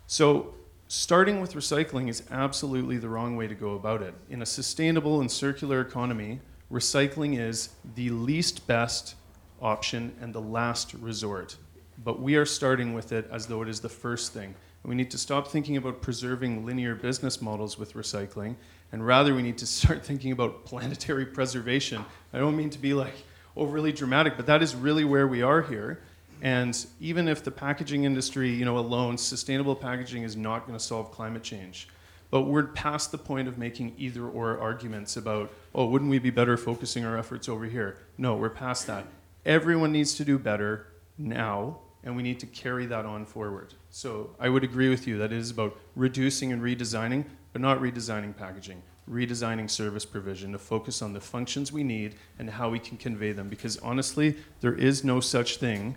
So, starting with recycling is absolutely the wrong way to go about it. In a sustainable and circular economy, recycling is the least best option and the last resort. But we are starting with it as though it is the first thing. We need to stop thinking about preserving linear business models with recycling, and rather we need to start thinking about planetary preservation. I don't mean to be like overly dramatic, but that is really where we are here. And even if the packaging industry, you know, alone, sustainable packaging is not going to solve climate change. But we're past the point of making either or arguments about, oh, wouldn't we be better focusing our efforts over here? No, we're past that. Everyone needs to do better now, and we need to carry that on forward. So I would agree with you that it is about reducing and redesigning, but not redesigning packaging, redesigning service provision to focus on the functions we need and how we can convey them. Because honestly, there is no such thing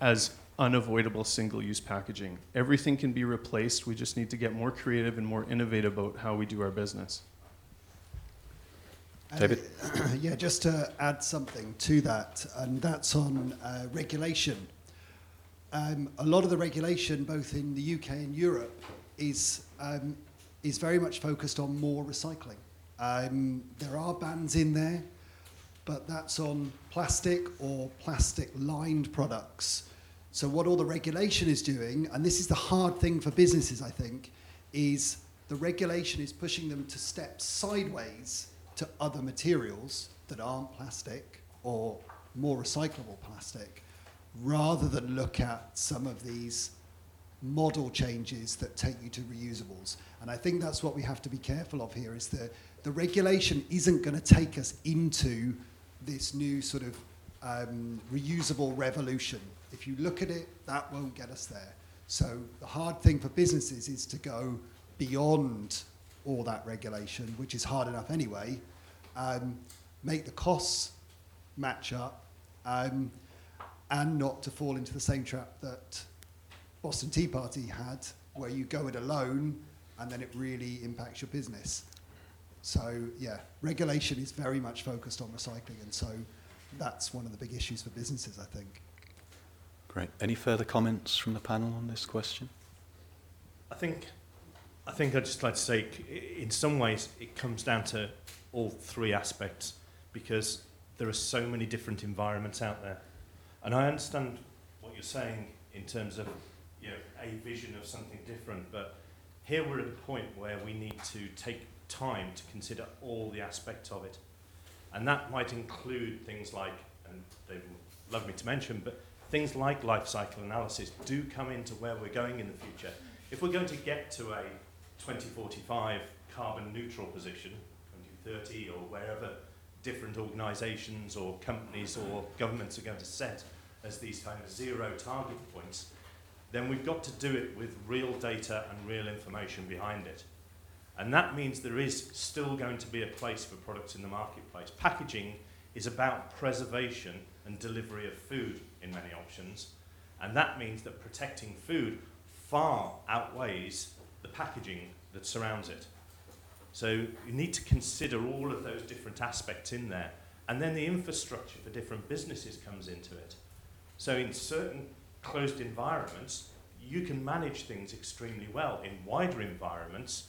as unavoidable single use packaging. Everything can be replaced. We just need to get more creative and more innovative about how we do our business. David? Uh, yeah, just to add something to that, and that's on uh, regulation. Um, a lot of the regulation, both in the UK and Europe, is um, is very much focused on more recycling. Um, there are bans in there, but that's on plastic or plastic lined products. So, what all the regulation is doing, and this is the hard thing for businesses, I think, is the regulation is pushing them to step sideways to other materials that aren't plastic or more recyclable plastic rather than look at some of these model changes that take you to reusables. And I think that's what we have to be careful of here is that the regulation isn't going to take us into this new sort of um, reusable revolution. If you look at it, that won't get us there. So the hard thing for businesses is to go beyond all that regulation, which is hard enough anyway, um, make the costs match up, um, and not to fall into the same trap that Boston Tea Party had, where you go it alone and then it really impacts your business. So, yeah, regulation is very much focused on recycling, and so that's one of the big issues for businesses, I think. Great. Any further comments from the panel on this question? I think I think I'd just like to say, in some ways, it comes down to all three aspects because there are so many different environments out there. And I understand what you're saying in terms of you know, a vision of something different, but here we're at a point where we need to take time to consider all the aspects of it. And that might include things like, and they love me to mention, but things like life cycle analysis do come into where we're going in the future. If we're going to get to a 2045 carbon neutral position, 2030 or wherever different organisations or companies or governments are going to set as these kind of zero target points, then we've got to do it with real data and real information behind it. And that means there is still going to be a place for products in the marketplace. Packaging is about preservation and delivery of food in many options. And that means that protecting food far outweighs the packaging that surrounds it. So you need to consider all of those different aspects in there. And then the infrastructure for different businesses comes into it. So in certain closed environments, you can manage things extremely well. In wider environments,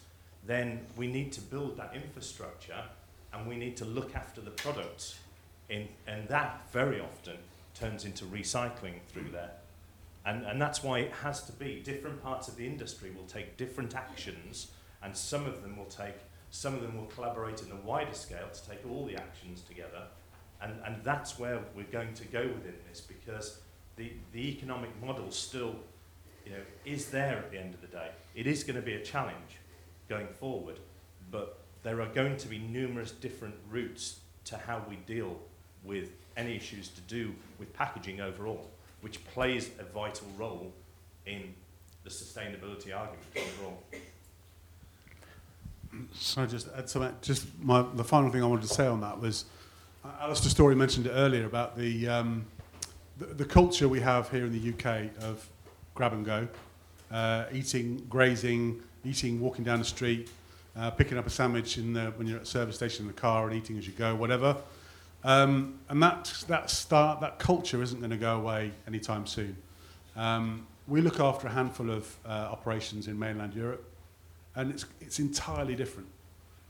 then we need to build that infrastructure and we need to look after the products. In, and that very often turns into recycling through there. And, and that's why it has to be different parts of the industry will take different actions, and some of them will take, some of them will collaborate in a wider scale to take all the actions together. And, and that's where we're going to go within this because the, the economic model still you know, is there at the end of the day. It is going to be a challenge going forward, but there are going to be numerous different routes to how we deal with any issues to do with packaging overall, which plays a vital role in the sustainability argument overall. So I just add something. Just my, the final thing I wanted to say on that was, uh, Alastair Storey mentioned it earlier about the, um, the the culture we have here in the UK of grab and go, uh, eating, grazing, eating, walking down the street, uh, picking up a sandwich in the, when you're at a service station in the car and eating as you go, whatever. Um, and that, that, start, that culture isn't going to go away anytime soon. Um, we look after a handful of uh, operations in mainland Europe, and it's, it's entirely different.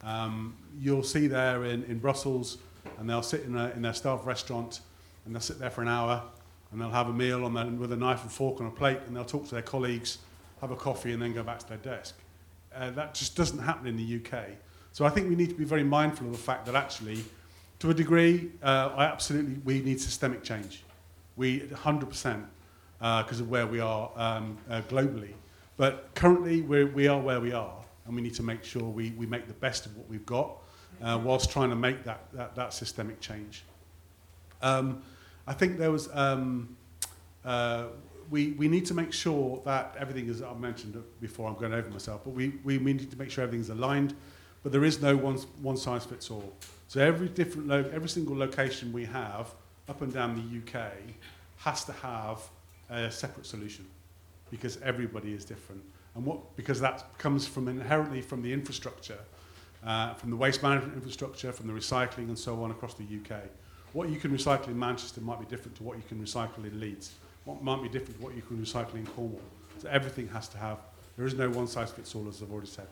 Um, you'll see there in, in Brussels, and they'll sit in, a, in their staff restaurant, and they'll sit there for an hour, and they'll have a meal on the, with a knife and fork on a plate, and they'll talk to their colleagues, have a coffee, and then go back to their desk. Uh, that just doesn't happen in the UK. So I think we need to be very mindful of the fact that actually, to a degree, uh, I absolutely we need systemic change. We 100% because uh, of where we are um, uh, globally. But currently, we're, we are where we are, and we need to make sure we, we make the best of what we've got, uh, whilst trying to make that, that, that systemic change. Um, I think there was um, uh, we, we need to make sure that everything is, I mentioned before, I'm going over myself, but we, we, we need to make sure everything's aligned, but there is no one, one size fits all. So every different, lo- every single location we have up and down the UK has to have a separate solution because everybody is different. And what, because that comes from inherently from the infrastructure, uh, from the waste management infrastructure, from the recycling and so on across the UK. What you can recycle in Manchester might be different to what you can recycle in Leeds what might be different to what you can recycle in Cornwall. So everything has to have, there is no one size fits all, as I've already said.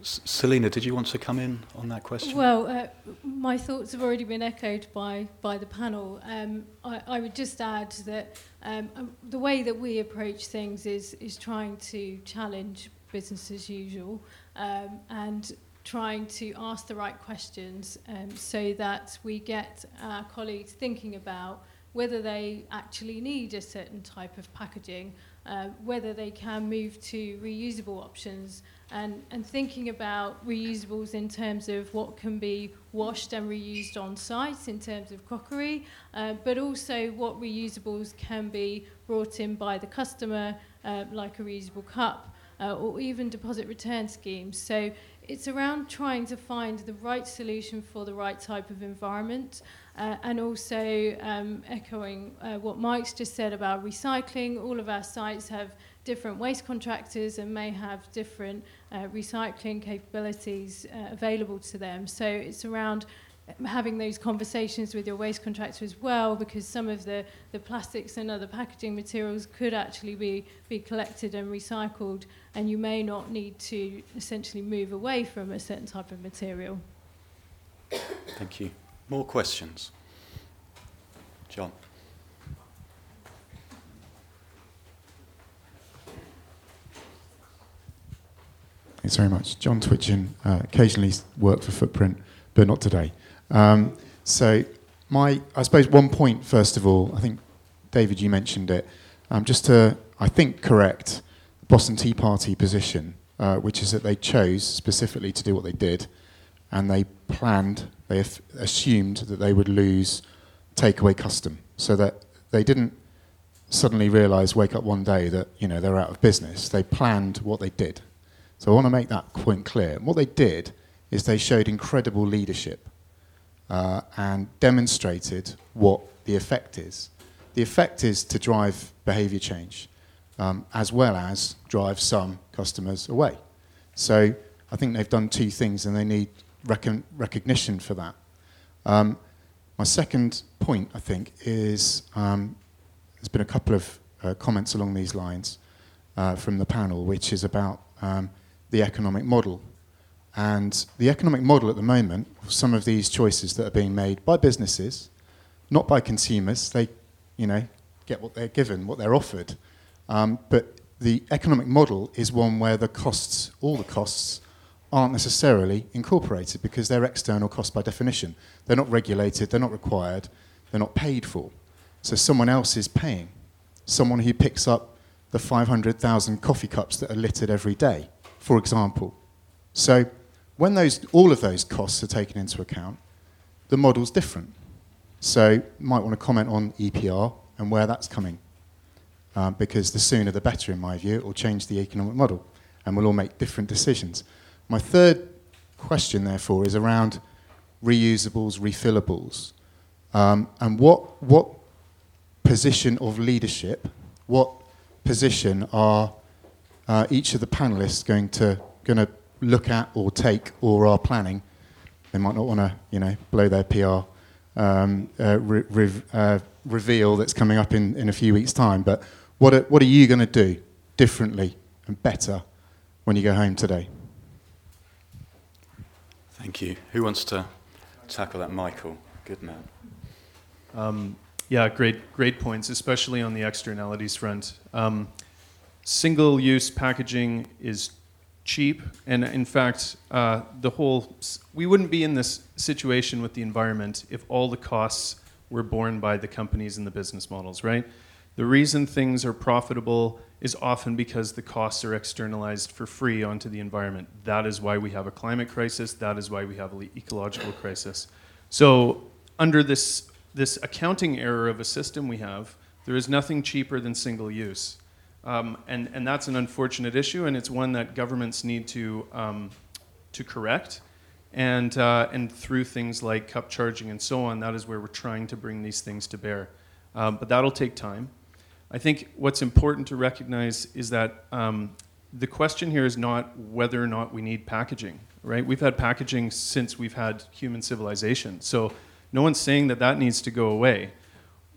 Selina, did you want to come in on that question? Well, uh, my thoughts have already been echoed by, by the panel. Um, I, I would just add that um, um, the way that we approach things is, is trying to challenge business as usual um, and trying to ask the right questions um, so that we get our colleagues thinking about whether they actually need a certain type of packaging, uh, whether they can move to reusable options, and, and thinking about reusables in terms of what can be washed and reused on site in terms of crockery, uh, but also what reusables can be brought in by the customer, uh, like a reusable cup, uh, or even deposit return schemes. So it's around trying to find the right solution for the right type of environment. Uh, and also um, echoing uh, what Mike's just said about recycling, all of our sites have different waste contractors and may have different uh, recycling capabilities uh, available to them. So it's around having those conversations with your waste contractor as well because some of the, the plastics and other packaging materials could actually be, be collected and recycled and you may not need to essentially move away from a certain type of material. Thank you. More questions? John. Thanks very much. John Twitchin, uh, occasionally work for Footprint, but not today. Um, so, my, I suppose one point, first of all, I think, David, you mentioned it, um, just to, I think, correct the Boston Tea Party position, uh, which is that they chose specifically to do what they did, and they planned, they assumed that they would lose takeaway custom, so that they didn't suddenly realize, wake up one day that, you know, they're out of business. They planned what they did. So I want to make that point clear. What they did is they showed incredible leadership uh, and demonstrated what the effect is. The effect is to drive behavior change um, as well as drive some customers away. So I think they've done two things and they need recon- recognition for that. Um, my second point, I think, is um, there's been a couple of uh, comments along these lines uh, from the panel, which is about um, the economic model. And the economic model at the moment, some of these choices that are being made by businesses, not by consumers, they, you know, get what they're given, what they're offered. Um, but the economic model is one where the costs, all the costs, aren't necessarily incorporated because they're external costs by definition. They're not regulated, they're not required, they're not paid for. So someone else is paying. Someone who picks up the 500,000 coffee cups that are littered every day for example. So when those, all of those costs are taken into account, the model's different. So you might want to comment on EPR and where that's coming. Um, because the sooner the better, in my view, it will change the economic model and we'll all make different decisions. My third question, therefore, is around reusables, refillables. Um, and what, what position of leadership, what position are uh, each of the panelists going to going to look at or take or are planning. They might not want to, you know, blow their PR um, uh, re- re- uh, reveal that's coming up in, in a few weeks' time. But what are, what are you going to do differently and better when you go home today? Thank you. Who wants to tackle that, Michael? Good man. Um, yeah, great, great points, especially on the externalities front. Um, single use packaging is cheap, and in fact, uh, the whole we wouldn't be in this situation with the environment if all the costs were borne by the companies and the business models, right? The reason things are profitable is often because the costs are externalized for free onto the environment. That is why we have a climate crisis. That is why we have an ecological crisis. So, under this, this accounting error of a system we have, there is nothing cheaper than single use. Um, and, and that's an unfortunate issue, and it's one that governments need to, um, to correct. And, uh, and through things like cup charging and so on, that is where we're trying to bring these things to bear. Um, but that'll take time. I think what's important to recognize is that um, the question here is not whether or not we need packaging, right? We've had packaging since we've had human civilization. So no one's saying that that needs to go away,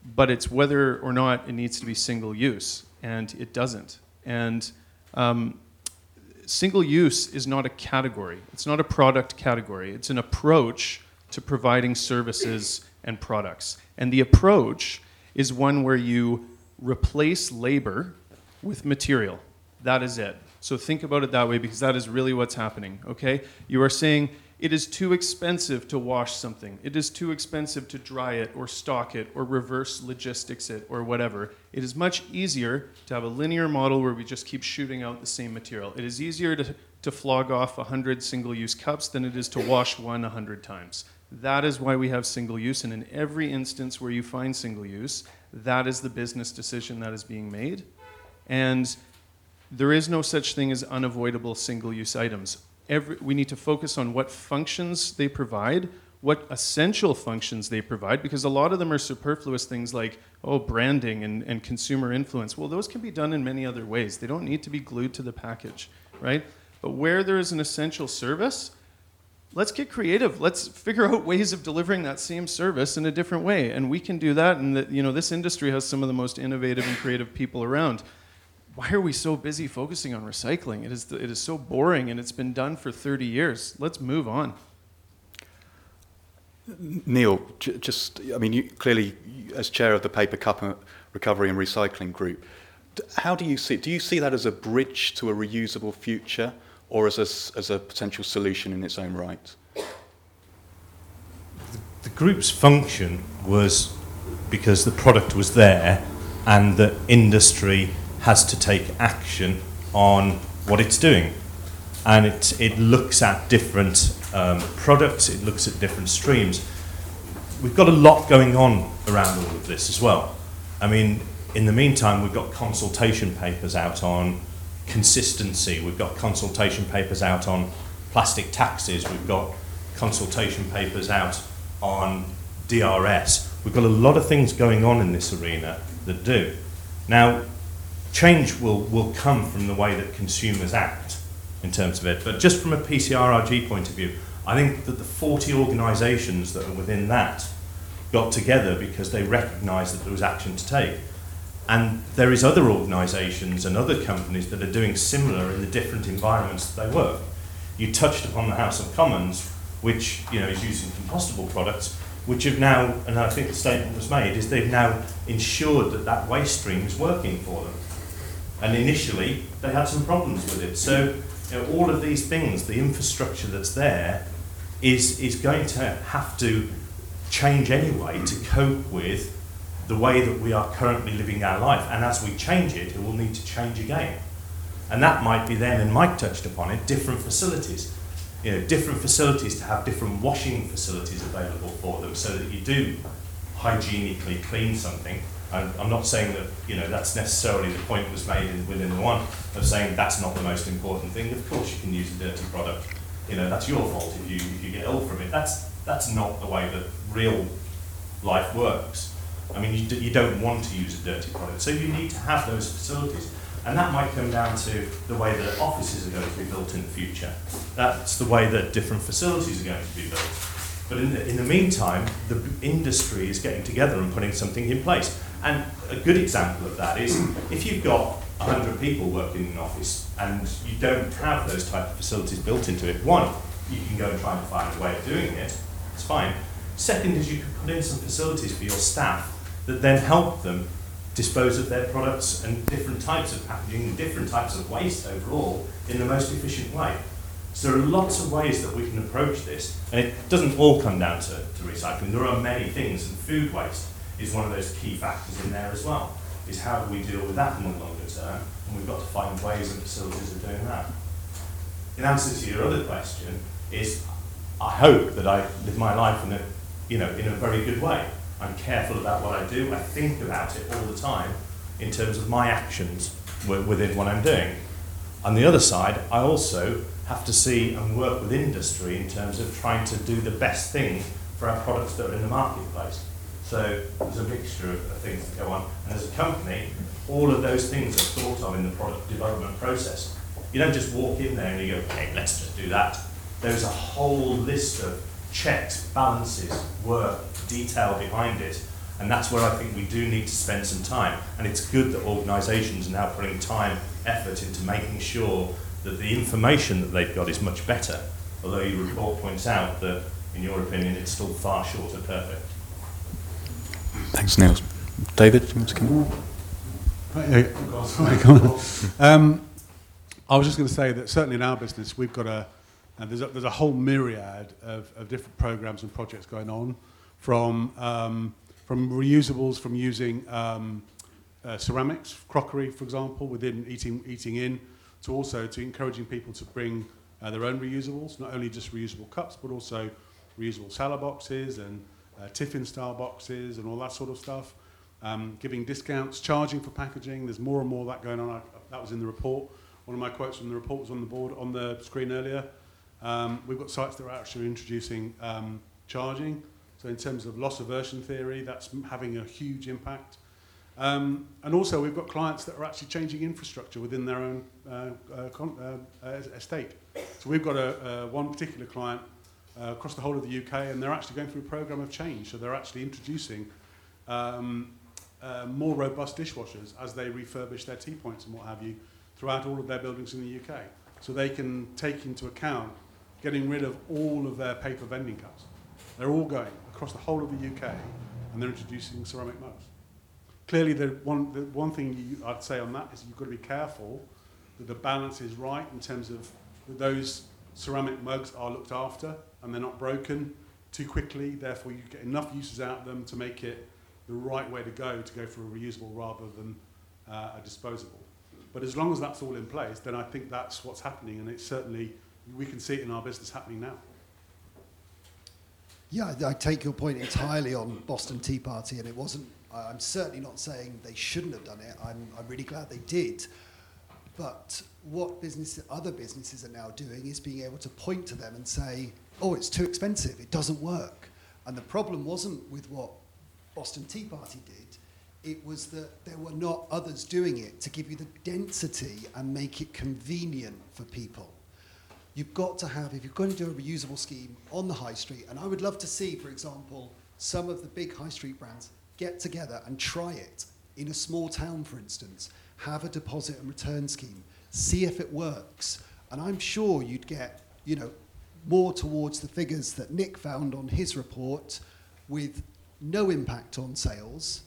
but it's whether or not it needs to be single use and it doesn't. And um, single use is not a category, it's not a product category, it's an approach to providing services and products. And the approach is one where you replace labor with material. That is it. So think about it that way because that is really what's happening, okay? You are saying it is too expensive to wash something. It is too expensive to dry it or stock it or reverse logistics it or whatever. It is much easier to have a linear model where we just keep shooting out the same material. It is easier to, to flog off 100 single use cups than it is to wash one 100 times. That is why we have single use, and in every instance where you find single use, that is the business decision that is being made. And there is no such thing as unavoidable single use items every, we need to focus on what functions they provide, what essential functions they provide, because a lot of them are superfluous things like, oh, branding and, and consumer influence. Well, those can be done in many other ways. They don't need to be glued to the package, right? But where there is an essential service, let's get creative. Let's figure out ways of delivering that same service in a different way, and we can do that. And that you know, this industry has some of the most innovative and creative people around. Why are we so busy focusing on recycling? It is it is so boring, and it's been done for 30 years. Let's move on. Neil, j- just, I mean, you, clearly, as chair of the Paper Cup Recovery and Recycling Group, d- how do you see Do you see that as a bridge to a reusable future or as a, s- as a potential solution in its own right? The group's function was because the product was there and the industry has to take action on what it's doing. And it, it looks at different um, products, it looks at different streams. We've got a lot going on around all of this as well. I mean, in the meantime, we've got consultation papers out on consistency, we've got consultation papers out on plastic taxes, we've got consultation papers out on DRS. We've got a lot of things going on in this arena that do. Now, change will, will come from the way that consumers act in terms of it. But just from a PCRRG point of view, I think that the 40 organisations that are within that got together because they recognised that there was action to take. And there is other organisations and other companies that are doing similar in the different environments that they work. You touched upon the House of Commons, which you know is using compostable products, which have now, and I think the statement was made, is they've now ensured that that waste stream is working for them. And initially, they had some problems with it. So you know, all of these things, the infrastructure that's there, is is going to have to change anyway to cope with the way that we are currently living our life. And as we change it, it will need to change again. And that might be then, and Mike touched upon it, different facilities. You know, different facilities to have different washing facilities available for them so that you do hygienically clean something. And I'm not saying that, you know, that's necessarily the point was made in, within the one of saying that's not the most important thing. Of course you can use a dirty product. You know, that's your fault if you, if you get ill from it. That's, that's not the way that real life works. I mean, you, d- you don't want to use a dirty product. So you need to have those facilities. And that might come down to the way that offices are going to be built in the future. That's the way that different facilities are going to be built. But in the, in the meantime, the industry is getting together and putting something in place. And a good example of that is if you've got 100 people working in an office and you don't have those type of facilities built into it, one, you can go and try and find a way of doing it, it's fine. Second is you can put in some facilities for your staff that then help them dispose of their products and different types of packaging and different types of waste overall in the most efficient way. So there are lots of ways that we can approach this, and it doesn't all come down to, to recycling. There are many things, and food waste is one of those key factors in there as well. Is how do we deal with that in the longer term, and we've got to find ways and facilities of doing that. In answer to your other question, is I hope that I live my life in a, you know, in a very good way. I'm careful about what I do. I think about it all the time in terms of my actions wi- within what I'm doing. On the other side, I also have to see and work with industry in terms of trying to do the best thing for our products that are in the marketplace. So there's a mixture of, of things that go on. And as a company, all of those things are thought of in the product development process. You don't just walk in there and you go, okay, let's just do that. There's a whole list of checks, balances, work, detail behind it. And that's where I think we do need to spend some time. And it's good that organisations are now putting time, effort into making sure that the information that they've got is much better. Although your report points out that, in your opinion, it's still far short of perfect. Thanks, Neil. David, do you want to come on? Um, I was just going to say that certainly in our business, we've got a, and there's a, there's a whole myriad of, of different programs and projects going on, from um, from reusables, from using um, uh, ceramics, crockery, for example, within eating eating in, to also to encouraging people to bring uh, their own reusables, not only just reusable cups, but also reusable salad boxes and uh, tiffin style boxes and all that sort of stuff. Um, giving discounts, charging for packaging. There's more and more of that going on. I, that was in the report. One of my quotes from the report was on the board on the screen earlier. Um, we've got sites that are actually introducing um, charging. So in terms of loss aversion theory, that's having a huge impact. Um, and also we've got clients that are actually changing infrastructure within their own uh, uh, con- uh, estate. So we've got a, uh, one particular client uh, across the whole of the UK, and they're actually going through a program of change. So they're actually introducing um, uh, more robust dishwashers as they refurbish their tea points and what have you throughout all of their buildings in the UK. So they can take into account getting rid of all of their paper vending cups. They're all going across the whole of the UK, and they're introducing ceramic mugs. Clearly, the one, the one thing you, I'd say on that is you've got to be careful that the balance is right in terms of those ceramic mugs are looked after and they're not broken too quickly. Therefore, you get enough uses out of them to make it the right way to go to go for a reusable rather than uh, a disposable. But as long as that's all in place, then I think that's what's happening, and it's certainly we can see it in our business happening now. Yeah, I take your point entirely on Boston Tea Party, and it wasn't. I'm certainly not saying they shouldn't have done it. I'm, I'm really glad they did. But what business, other businesses are now doing is being able to point to them and say, "Oh, it's too expensive. It doesn't work." And the problem wasn't with what Boston Tea Party did. It was that there were not others doing it to give you the density and make it convenient for people you've got to have, if you're going to do a reusable scheme on the high street, and I would love to see, for example, some of the big high street brands get together and try it in a small town, for instance, have a deposit and return scheme, see if it works. And I'm sure you'd get, you know, more towards the figures that Nick found on his report with no impact on sales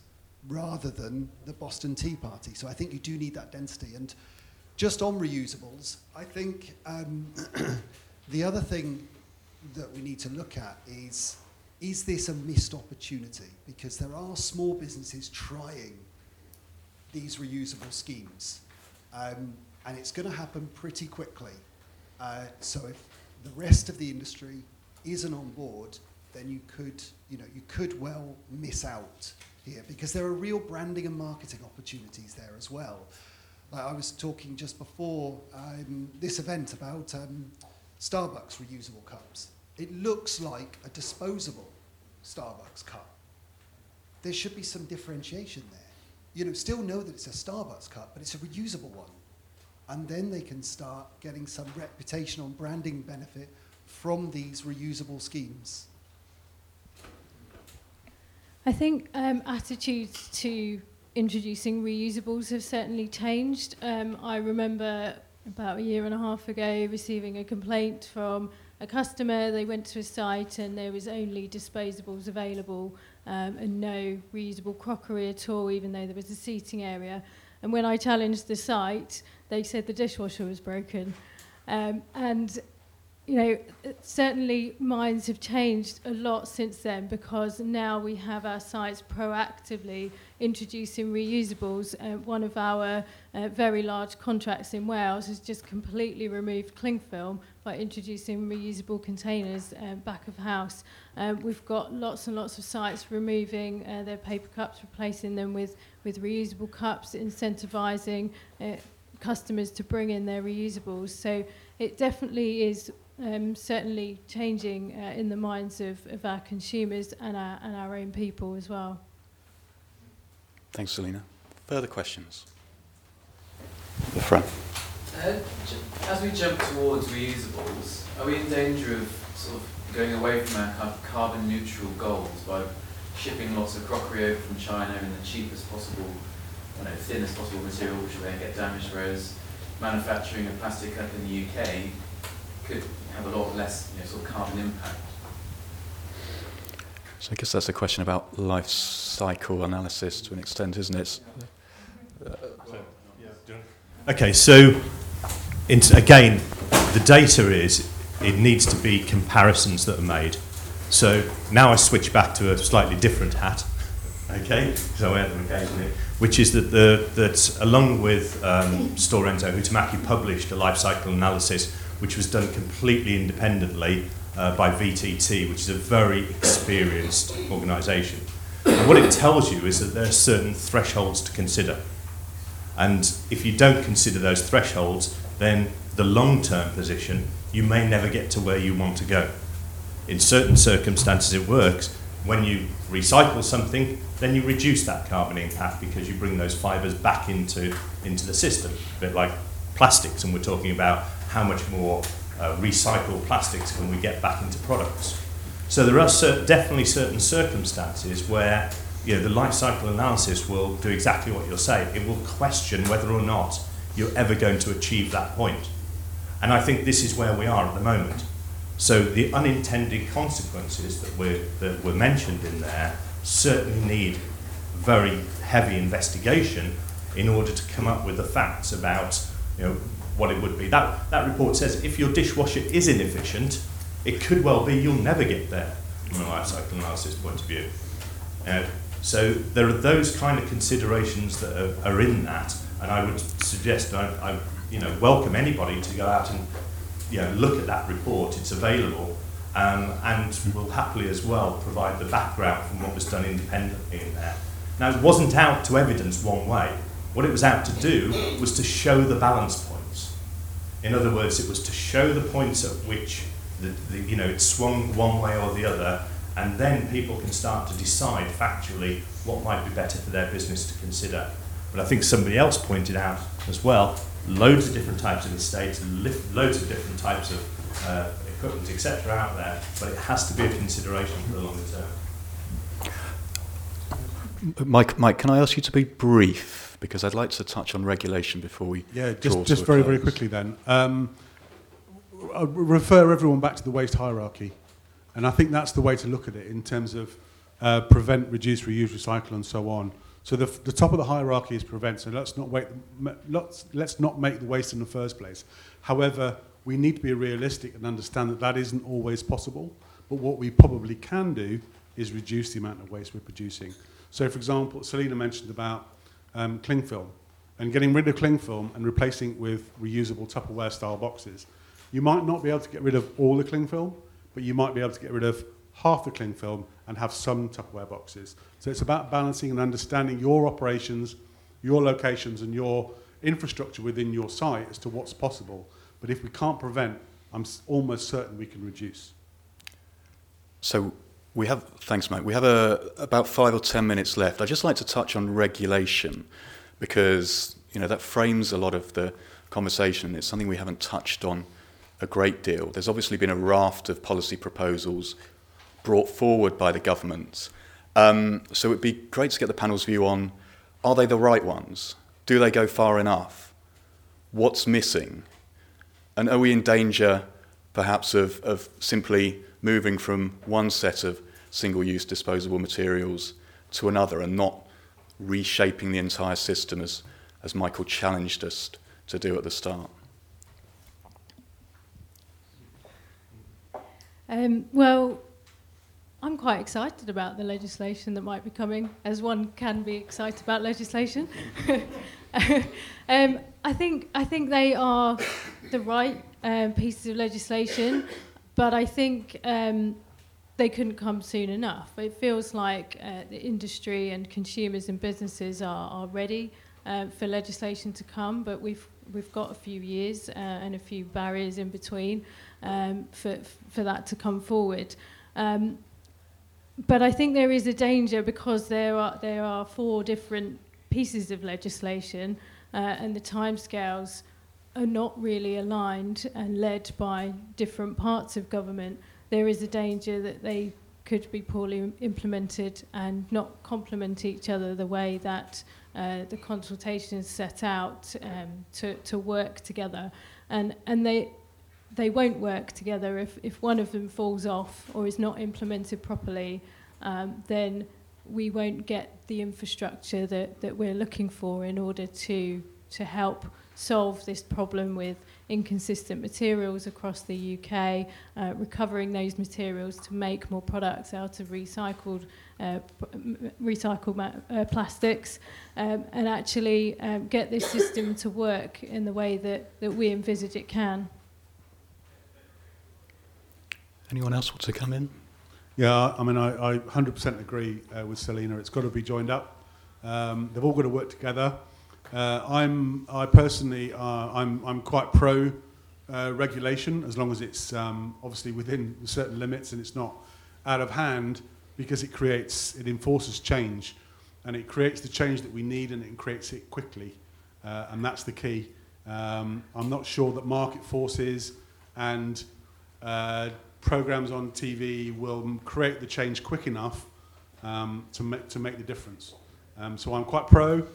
rather than the Boston Tea Party. So I think you do need that density. And just on reusables, I think um, the other thing that we need to look at is is this a missed opportunity? Because there are small businesses trying these reusable schemes, um, and it's going to happen pretty quickly. Uh, so if the rest of the industry isn't on board, then you could, you know, you could well miss out here because there are real branding and marketing opportunities there as well. Like I was talking just before um, this event about um, Starbucks reusable cups. It looks like a disposable Starbucks cup. There should be some differentiation there. You know, still know that it's a Starbucks cup, but it's a reusable one. And then they can start getting some reputational branding benefit from these reusable schemes. I think um, attitudes to introducing reusables have certainly changed. Um, I remember about a year and a half ago receiving a complaint from a customer. They went to a site and there was only disposables available um, and no reusable crockery at all, even though there was a seating area. And when I challenged the site, they said the dishwasher was broken. Um, and you know, certainly minds have changed a lot since then because now we have our sites proactively introducing reusables. Uh, one of our uh, very large contracts in Wales has just completely removed cling film by introducing reusable containers uh, back of house. Um, we've got lots and lots of sites removing uh, their paper cups, replacing them with, with reusable cups, incentivising uh, customers to bring in their reusables. So it definitely is um, certainly changing uh, in the minds of, of our consumers and our, and our own people as well. Thanks, Selina. Further questions? The front. Uh, as we jump towards reusables, are we in danger of sort of going away from our kind of carbon neutral goals by shipping lots of crockery over from China in the cheapest possible, you know, thinnest possible material, which will then get damaged, whereas manufacturing a plastic cup in the UK could have a lot less you know, sort of carbon impact. So I guess that's a question about life cycle analysis to an extent, isn't it? Okay, so again, the data is it needs to be comparisons that are made. So now I switch back to a slightly different hat, okay, so I wear them occasionally, which is that, the, that along with um, Stora Enso, Huhtamaki published a life cycle analysis which was done completely independently uh, by VTT, which is a very experienced organisation. And what it tells you is that there are certain thresholds to consider. And if you don't consider those thresholds, then the long term position, you may never get to where you want to go. In certain circumstances, it works. When you recycle something, then you reduce that carbon impact because you bring those fibres back into, into the system, a bit like plastics, and we're talking about how much more uh, recycled plastics can we get back into products. So there are definitely certain circumstances where you know, the life cycle analysis will do exactly what you're saying. It will question whether or not you're ever going to achieve that point. And I think this is where we are at the moment. So the unintended consequences that were, that were mentioned in there certainly need very heavy investigation in order to come up with the facts about you know, what it would be. That, that report says if your dishwasher is inefficient, it could well be you'll never get there from a life cycle analysis point of view. Uh, so there are those kind of considerations that are, are in that, and I would suggest I, I you know welcome anybody to go out and you know look at that report. It's available, um, and will happily as well provide the background from what was done independently in there. Now it wasn't out to evidence one way. What it was out to do was to show the balance points. In other words, it was to show the points at which the, the, you know it swung one way or the other, and then people can start to decide factually what might be better for their business to consider. But I think somebody else pointed out as well, loads of different types of estates, loads of different types of uh, equipment, etc. out there, but it has to be a consideration for the longer term. Mike, Mike, can I ask you to be brief because I'd like to touch on regulation before we yeah just just very close. very quickly then um, I'll refer everyone back to the waste hierarchy and I think that's the way to look at it in terms of uh, prevent reduce reuse recycle and so on so the, the top of the hierarchy is prevent so let's not wait let's, let's not make the waste in the first place however we need to be realistic and understand that that isn't always possible but what we probably can do is reduce the amount of waste we're producing so for example Selena mentioned about um, cling film and getting rid of cling film and replacing it with reusable Tupperware style boxes. You might not be able to get rid of all the cling film, but you might be able to get rid of half the cling film and have some Tupperware boxes. So it's about balancing and understanding your operations, your locations, and your infrastructure within your site as to what's possible. But if we can't prevent, I'm almost certain we can reduce. So we have, thanks, Mike. We have a, about five or ten minutes left. I'd just like to touch on regulation because you know that frames a lot of the conversation. It's something we haven't touched on a great deal. There's obviously been a raft of policy proposals brought forward by the government. Um, so it'd be great to get the panel's view on are they the right ones? Do they go far enough? What's missing? And are we in danger, perhaps, of, of simply moving from one set of single use disposable materials to another and not reshaping the entire system as, as Michael challenged us to do at the start? Um, well, I'm quite excited about the legislation that might be coming, as one can be excited about legislation. um, I think I think they are the right um, pieces of legislation, but I think um, they couldn't come soon enough. It feels like uh, the industry and consumers and businesses are, are ready uh, for legislation to come, but we've we've got a few years uh, and a few barriers in between um, for for that to come forward. Um, but I think there is a danger because there are there are four different pieces of legislation, uh, and the timescales are not really aligned and led by different parts of government. There is a danger that they could be poorly implemented and not complement each other the way that uh, the consultations set out um, to, to work together. And, and they, they won't work together if, if one of them falls off or is not implemented properly, um, then we won't get the infrastructure that, that we're looking for in order to, to help solve this problem with inconsistent materials across the UK, uh, recovering those materials to make more products out of recycled uh, recycled uh, plastics, um, and actually um, get this system to work in the way that, that we envisage it can. Anyone else want to come in? Yeah, I mean, I, I 100% agree uh, with Selena. It's got to be joined up. Um, they've all got to work together. Uh, I'm, I personally, uh, I'm, I'm quite pro uh, regulation as long as it's um, obviously within certain limits and it's not out of hand because it creates, it enforces change and it creates the change that we need and it creates it quickly. Uh, and that's the key. Um, I'm not sure that market forces and uh, programs on TV will create the change quick enough um, to, make, to make the difference. Um, so I'm quite pro,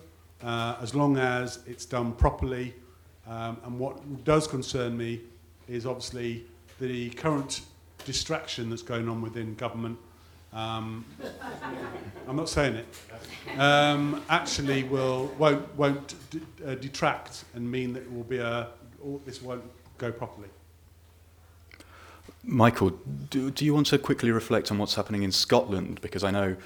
uh, as long as it's done properly. Um, and what does concern me is obviously the current distraction that's going on within government. Um, I'm not saying it. Um, actually, will won't won't d- uh, detract and mean that it will be a this won't go properly. Michael, do, do you want to quickly reflect on what's happening in Scotland? Because I know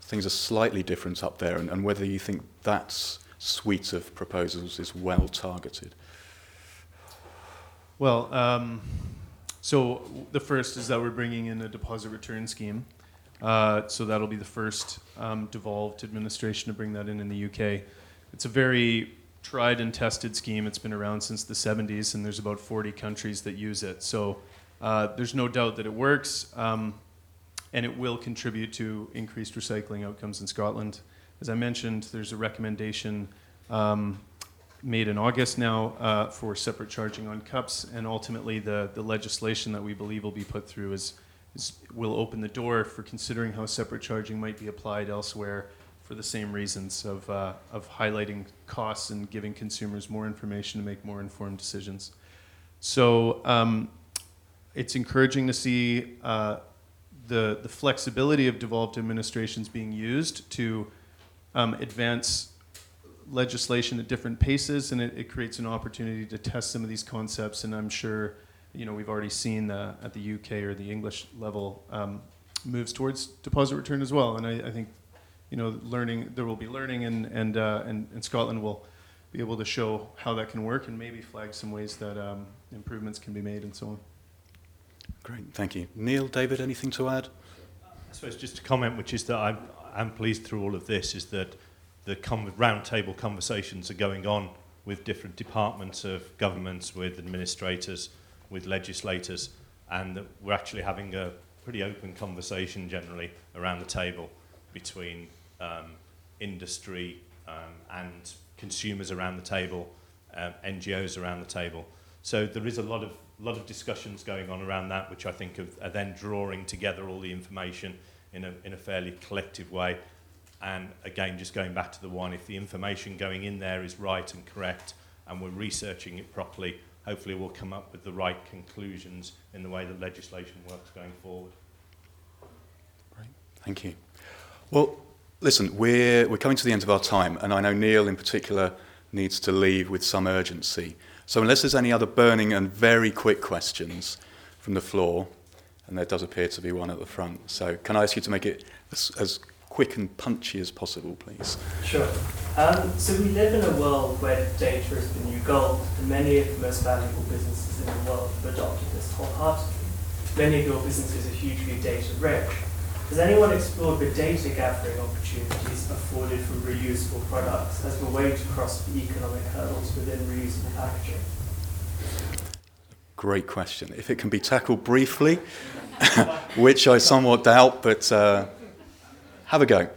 things are slightly different up there, and, and whether you think that suite of proposals is well targeted. Well, um, so the first is that we're bringing in a deposit return scheme. Uh, so that'll be the first um, devolved administration to bring that in in the UK. It's a very tried and tested scheme. It's been around since the 70s, and there's about 40 countries that use it. So uh, there's no doubt that it works, um, and it will contribute to increased recycling outcomes in Scotland. As I mentioned, there's a recommendation um, made in August now uh, for separate charging on cups, and ultimately the, the legislation that we believe will be put through is, is will open the door for considering how separate charging might be applied elsewhere for the same reasons of, uh, of highlighting costs and giving consumers more information to make more informed decisions. So um, it's encouraging to see uh, the, the flexibility of devolved administrations being used to um, advance legislation at different paces, and it, it creates an opportunity to test some of these concepts. And I'm sure, you know, we've already seen the, at the UK or the English level um, moves towards deposit return as well. And I, I think, you know, learning there will be learning, and and, uh, and and Scotland will be able to show how that can work, and maybe flag some ways that um, improvements can be made, and so on. Great, thank you. Neil, David, anything to add? I suppose just a comment, which is that I'm, I'm pleased through all of this, is that the roundtable conversations are going on with different departments of governments, with administrators, with legislators, and that we're actually having a pretty open conversation generally around the table between um, industry um, and consumers around the table, um, NGOs around the table. So there is a lot of lot of discussions going on around that, which I think are then drawing together all the information in a, in a fairly collective way. And again, just going back to the one, if the information going in there is right and correct, and we're researching it properly, hopefully we'll come up with the right conclusions in the way that legislation works going forward. Great, Thank you. Well, listen, we're, we're coming to the end of our time, and I know Neil in particular needs to leave with some urgency. So, unless there's any other burning and very quick questions from the floor, and there does appear to be one at the front, so can I ask you to make it as, as quick and punchy as possible, please? Sure. Um, so we live in a world where data is the new gold, and many of the most valuable businesses in the world have adopted this wholeheartedly. Many of your businesses are hugely data rich. Has anyone explored the data gathering opportunities afforded from reusable products as a way to cross the economic hurdles within reusable packaging? Great question. If it can be tackled briefly, which I somewhat doubt, but uh, have a go.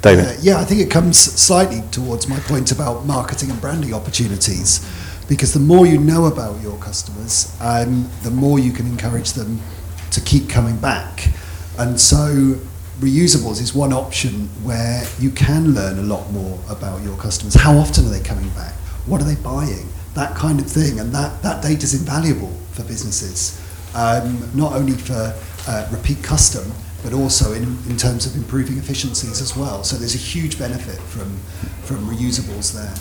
David. Uh, yeah, I think it comes slightly towards my point about marketing and branding opportunities. Because the more you know about your customers, um, the more you can encourage them to keep coming back. And so, reusables is one option where you can learn a lot more about your customers. How often are they coming back? What are they buying? That kind of thing. And that, that data is invaluable for businesses, um, not only for uh, repeat custom, but also in, in terms of improving efficiencies as well. So there's a huge benefit from, from reusables there.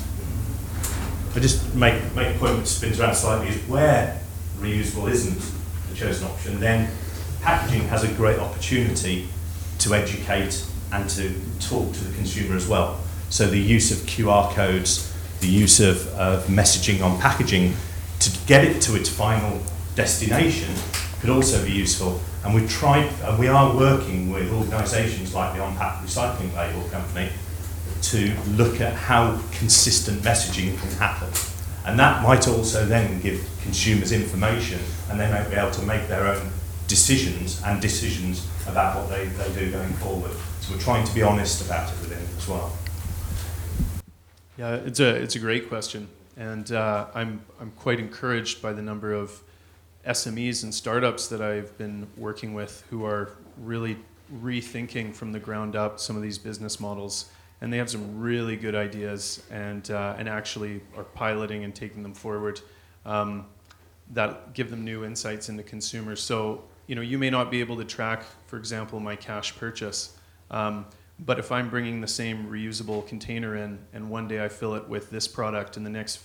I just make, make a point which spins around slightly is where reusable isn't the chosen option, then packaging has a great opportunity to educate and to talk to the consumer as well. So the use of QR codes, the use of, of messaging on packaging to get it to its final destination could also be useful. And we've tried, and we are working with organisations like the On Pack Recycling Label Company to look at how consistent messaging can happen. And that might also then give consumers information and they might be able to make their own decisions and decisions about what they, they do going forward. So we're trying to be honest about it within as well. Yeah, it's a it's a great question, and uh, I'm I'm quite encouraged by the number of SMEs and startups that I've been working with who are really rethinking from the ground up some of these business models. And they have some really good ideas and, uh, and actually are piloting and taking them forward um, that give them new insights into consumers. So, you know, you may not be able to track, for example, my cash purchase. Um, but if I'm bringing the same reusable container in, and one day I fill it with this product, and the next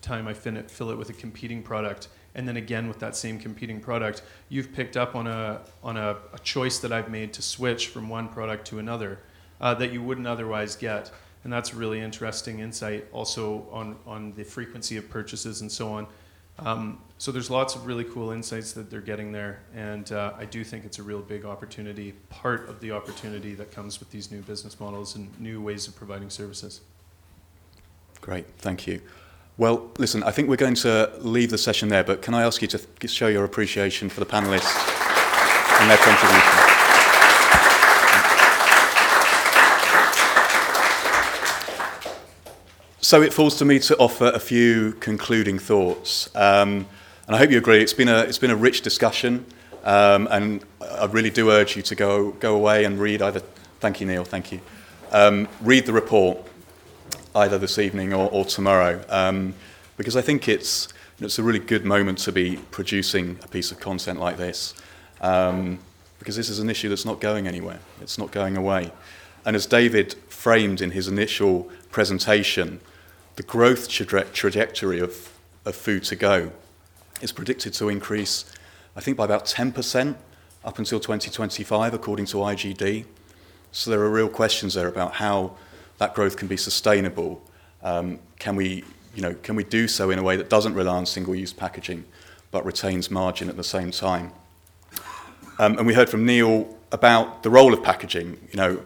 time I fill it, with a competing product, and then again with that same competing product, you've picked up on a on a, a choice that I've made to switch from one product to another uh, that you wouldn't otherwise get, and that's really interesting insight also on on the frequency of purchases and so on. Um, so there's lots of really cool insights that they're getting there, and uh, I do think it's a real big opportunity, part of the opportunity that comes with these new business models and new ways of providing services. Great, thank you. Well, listen, I think we're going to leave the session there, but can I ask you to show your appreciation for the panelists and their contribution? So it falls to me to offer a few concluding thoughts. Um, and I hope you agree, it's been a, it's been a rich discussion. Um, and I really do urge you to go, go away and read either, thank you, Neil, thank you. Um, read the report either this evening or, or tomorrow, um, because I think it's, it's a really good moment to be producing a piece of content like this, um, because this is an issue that's not going anywhere, it's not going away. And as David framed in his initial presentation, the growth tra- trajectory of, of food to go is predicted to increase, I think, by about 10% up until 2025, according to IGD. So there are real questions there about how that growth can be sustainable. Um, can we, you know, can we do so in a way that doesn't rely on single-use packaging, but retains margin at the same time? Um, and we heard from Neil about the role of packaging. You know,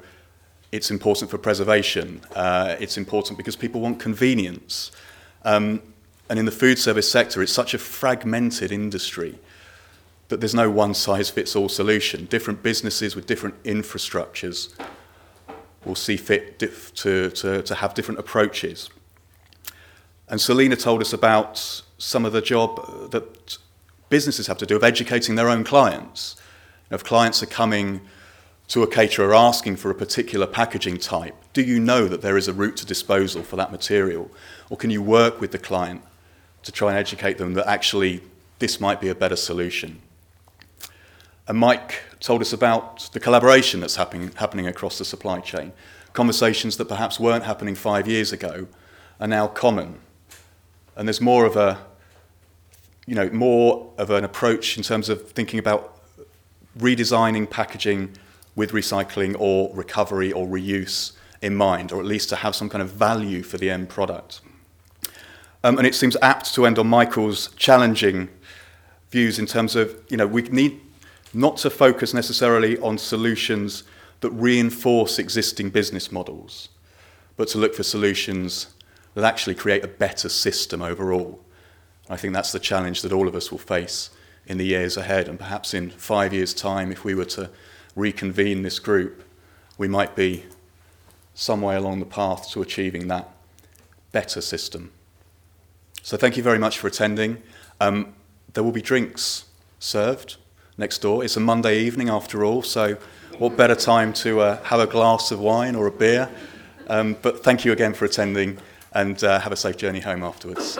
it's important for preservation. Uh, it's important because people want convenience. Um, and in the food service sector, it's such a fragmented industry that there's no one size fits all solution. Different businesses with different infrastructures will see fit to, to, to have different approaches. And Selina told us about some of the job that businesses have to do of educating their own clients. if clients are coming to a caterer asking for a particular packaging type, do you know that there is a route to disposal for that material? Or can you work with the client to try and educate them that actually this might be a better solution? And Mike told us about the collaboration that's happening, happening across the supply chain. Conversations that perhaps weren't happening five years ago are now common. And there's more of a, you know, more of an approach in terms of thinking about redesigning packaging with recycling or recovery or reuse in mind, or at least to have some kind of value for the end product. Um, and it seems apt to end on Michael's challenging views in terms of, you know, we need not to focus necessarily on solutions that reinforce existing business models, but to look for solutions that actually create a better system overall. I think that's the challenge that all of us will face in the years ahead, and perhaps in five years' time, if we were to reconvene this group, we might be some way along the path to achieving that better system. So, thank you very much for attending. Um, there will be drinks served next door. It's a Monday evening after all, so what better time to uh, have a glass of wine or a beer? Um, but thank you again for attending and uh, have a safe journey home afterwards.